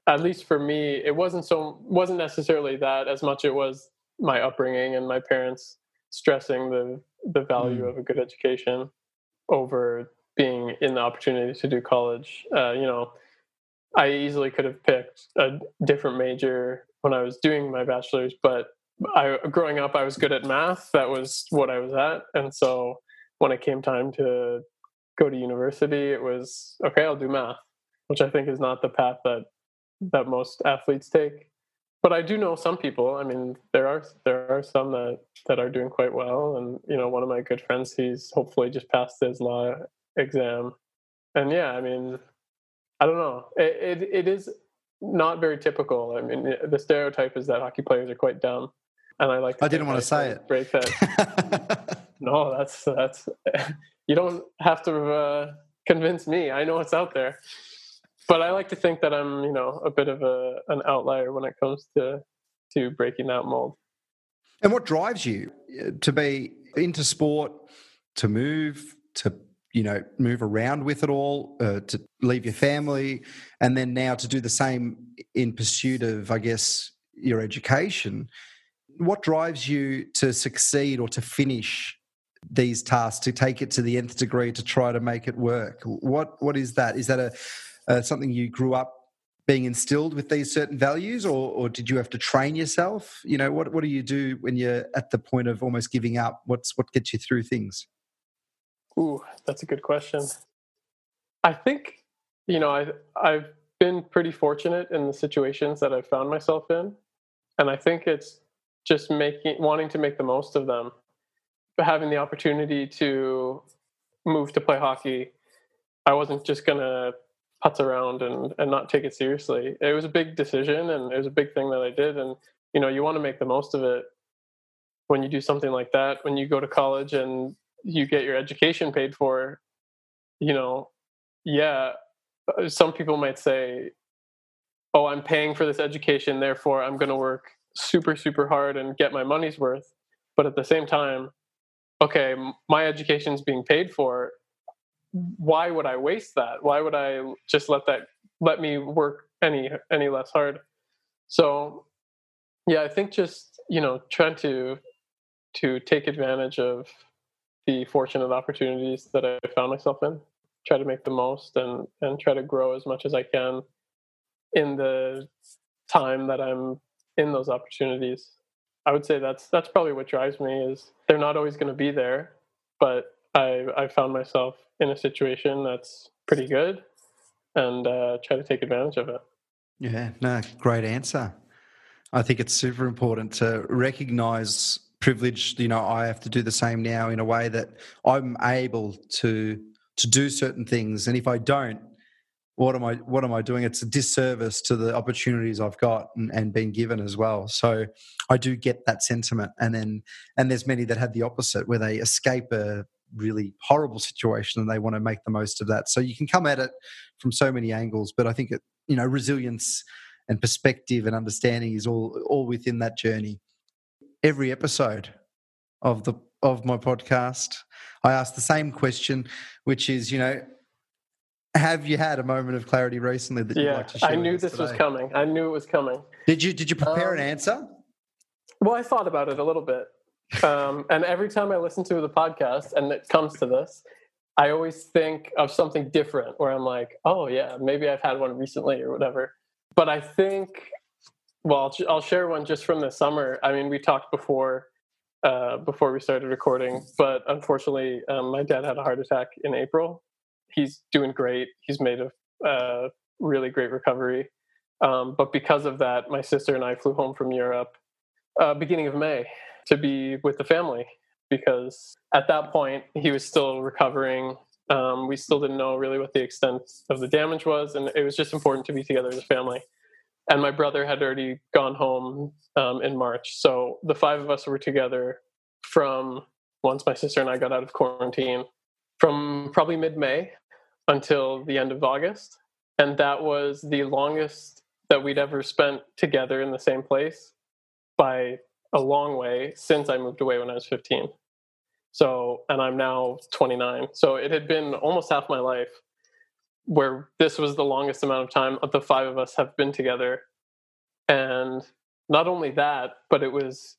at least for me, it wasn't so wasn't necessarily that as much. It was my upbringing and my parents stressing the the value mm. of a good education over being in the opportunity to do college. Uh, you know, I easily could have picked a different major when I was doing my bachelor's, but I growing up I was good at math. That was what I was at, and so when it came time to go to university, it was okay. I'll do math, which I think is not the path that that most athletes take. But I do know some people. I mean, there are there are some that that are doing quite well, and you know, one of my good friends, he's hopefully just passed his law exam, and yeah, I mean, I don't know. It, it, it is not very typical. I mean, the stereotype is that hockey players are quite dumb, and I like. I didn't want to say it. Break that. no, that's that's you don't have to uh, convince me. I know it's out there. But I like to think that I'm, you know, a bit of a an outlier when it comes to to breaking that mold. And what drives you uh, to be into sport, to move, to you know move around with it all, uh, to leave your family, and then now to do the same in pursuit of, I guess, your education. What drives you to succeed or to finish these tasks to take it to the nth degree to try to make it work? What what is that? Is that a uh, something you grew up being instilled with these certain values or, or did you have to train yourself? You know what, what do you do when you're at the point of almost giving up? What's what gets you through things ooh that's a good question. I think you know i i've been pretty fortunate in the situations that i've found myself in and i think it's just making wanting to make the most of them but having the opportunity to move to play hockey i wasn't just gonna putz around and, and not take it seriously. It was a big decision and it was a big thing that i did and you know you want to make the most of it when you do something like that when you go to college and you get your education paid for you know yeah uh, some people might say oh i'm paying for this education therefore i'm going to work super super hard and get my money's worth. But at the same time okay my education's being paid for. Why would i waste that? Why would i just let that let me work any any less hard? So yeah i think just you know trying to to take advantage of the fortunate opportunities that i found myself in try to make the most and and try to grow as much as i can in the time that i'm in those opportunities. I would say that's that's probably what drives me is they're not always going to be there, but I I found myself in a situation that's pretty good, and uh, try to take advantage of it. Yeah, no, great answer. I think it's super important to recognize privilege. You know, I have to do the same now in a way that I'm able to to do certain things, and if I don't, what am I what am I doing? It's a disservice to the opportunities I've got and, and been given as well. So I do get that sentiment. And then and there's many that have the opposite where they escape a really horrible situation and they want to make the most of that. So you can come at it from so many angles, but I think it, you know, resilience and perspective and understanding is all all within that journey. Every episode of the of my podcast, I ask the same question, which is, you know, have you had a moment of clarity recently that you'd yeah, like to share? I knew this today? was coming. I knew it was coming. Did you did you prepare um, an answer? Well, I thought about it a little bit. Um, and every time I listen to the podcast and it comes to this, I always think of something different where I'm like, oh, yeah, maybe I've had one recently or whatever. But I think, well, I'll, I'll share one just from the summer. I mean, we talked before uh, before we started recording, but unfortunately, um, my dad had a heart attack in April he's doing great. He's made a uh, really great recovery. Um, but because of that, my sister and I flew home from Europe uh, beginning of May to be with the family because at that point he was still recovering. Um, we still didn't know really what the extent of the damage was, and it was just important to be together as a family. And my brother had already gone home um, in March, so the five of us were together from once my sister and I got out of quarantine from probably mid May until the end of August. And that was the longest that we'd ever spent together in the same place by a long way since I moved away when I was 15. So, and I'm now 29. So it had been almost half my life where this was the longest amount of time of the five of us have been together. And not only that, but it was,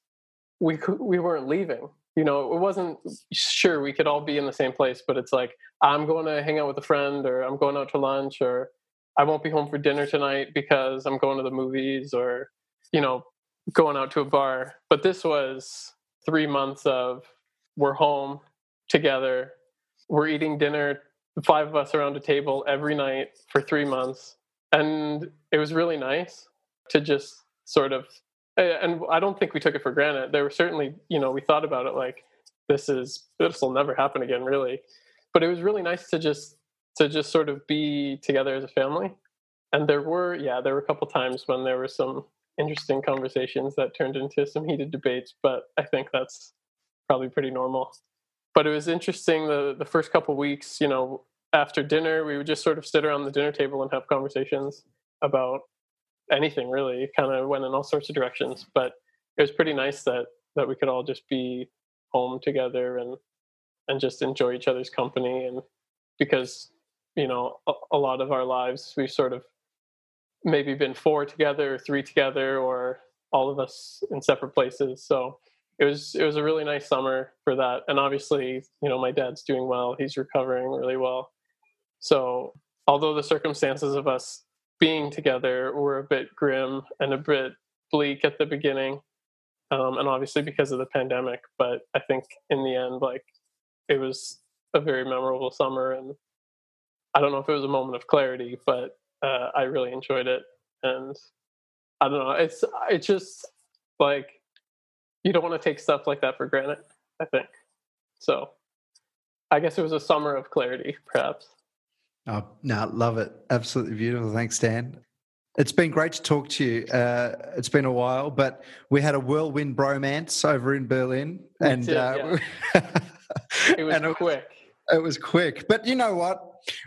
we, we weren't leaving you know, it wasn't sure we could all be in the same place, but it's like I'm going to hang out with a friend, or I'm going out to lunch, or I won't be home for dinner tonight because I'm going to the movies, or you know, going out to a bar. But this was three months of we're home together, we're eating dinner, five of us around a table every night for three months, and it was really nice to just sort of and I don't think we took it for granted. There were certainly, you know, we thought about it like this is this will never happen again, really. But it was really nice to just to just sort of be together as a family. And there were, yeah, there were a couple times when there were some interesting conversations that turned into some heated debates. But I think that's probably pretty normal. But it was interesting the the first couple weeks, you know, after dinner, we would just sort of sit around the dinner table and have conversations about anything really. It kind of went in all sorts of directions, but it was pretty nice that that we could all just be home together and and just enjoy each other's company and because you know a, a lot of our lives we've sort of maybe been four together or three together or all of us in separate places so it was it was a really nice summer for that and obviously you know my dad's doing well he's recovering really well. So although the circumstances of us being together were a bit grim and a bit bleak at the beginning um, and obviously because of the pandemic but i think in the end like it was a very memorable summer and i don't know if it was a moment of clarity but uh, i really enjoyed it and i don't know it's it's just like you don't want to take stuff like that for granted. I think so. I guess it was a summer of clarity, perhaps. Oh no, love it! Absolutely beautiful. Thanks, Dan. It's been great to talk to you. Uh, it's been a while, but we had a whirlwind bromance over in Berlin, We and did, uh, It was and it, quick. it was quick. But you know what?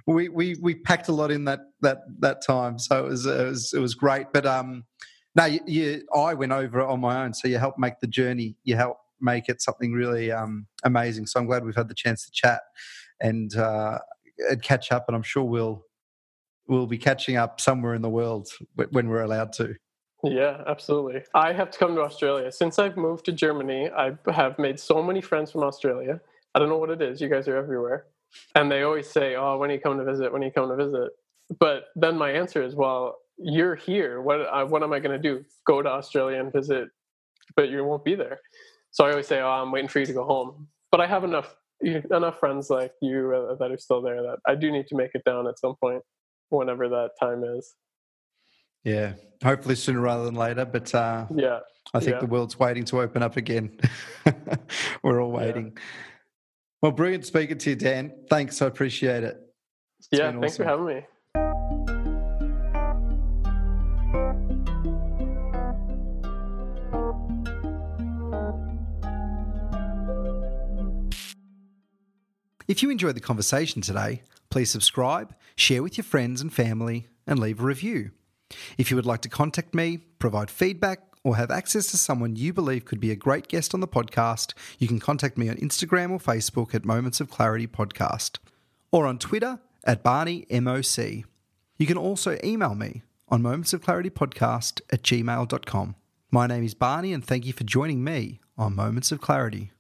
We we we packed a lot in that that that time, so it was it was it was great. But um, no, you, you I went over it on my own, so you helped make the journey. You helped make it something really um amazing. So I'm glad we've had the chance to chat and uh, catch up, and I'm sure we'll we'll be catching up somewhere in the world when we're allowed to. Yeah, absolutely. I have to come to Australia. Since I've moved to Germany, I have made so many friends from Australia. I don't know what it is. You guys are everywhere. And they always say, Oh, when you come to visit, when you come to visit. But then my answer is, Well, you're here. What, I, what am I going to do? Go to Australia and visit, but you won't be there. So I always say, Oh, I'm waiting for you to go home. But I have enough enough friends like you uh, that are still there that I do need to make it down at some point, whenever that time is. Yeah, hopefully sooner rather than later. But uh, Yeah. I think Yeah. the world's waiting to open up again. We're all Yeah. waiting. Well, brilliant speaking to you, Dan. Thanks. I appreciate it. It's yeah. Thanks for having me. If you enjoyed the conversation today, please subscribe, share with your friends and family, and leave a review. If you would like to contact me, provide feedback, or have access to someone you believe could be a great guest on the podcast, you can contact me on Instagram or Facebook at Moments of Clarity Podcast, or on Twitter at Barney MOC. You can also email me on Moments of Clarity Podcast at gmail.com. My name is Barney, and thank you for joining me on Moments of Clarity.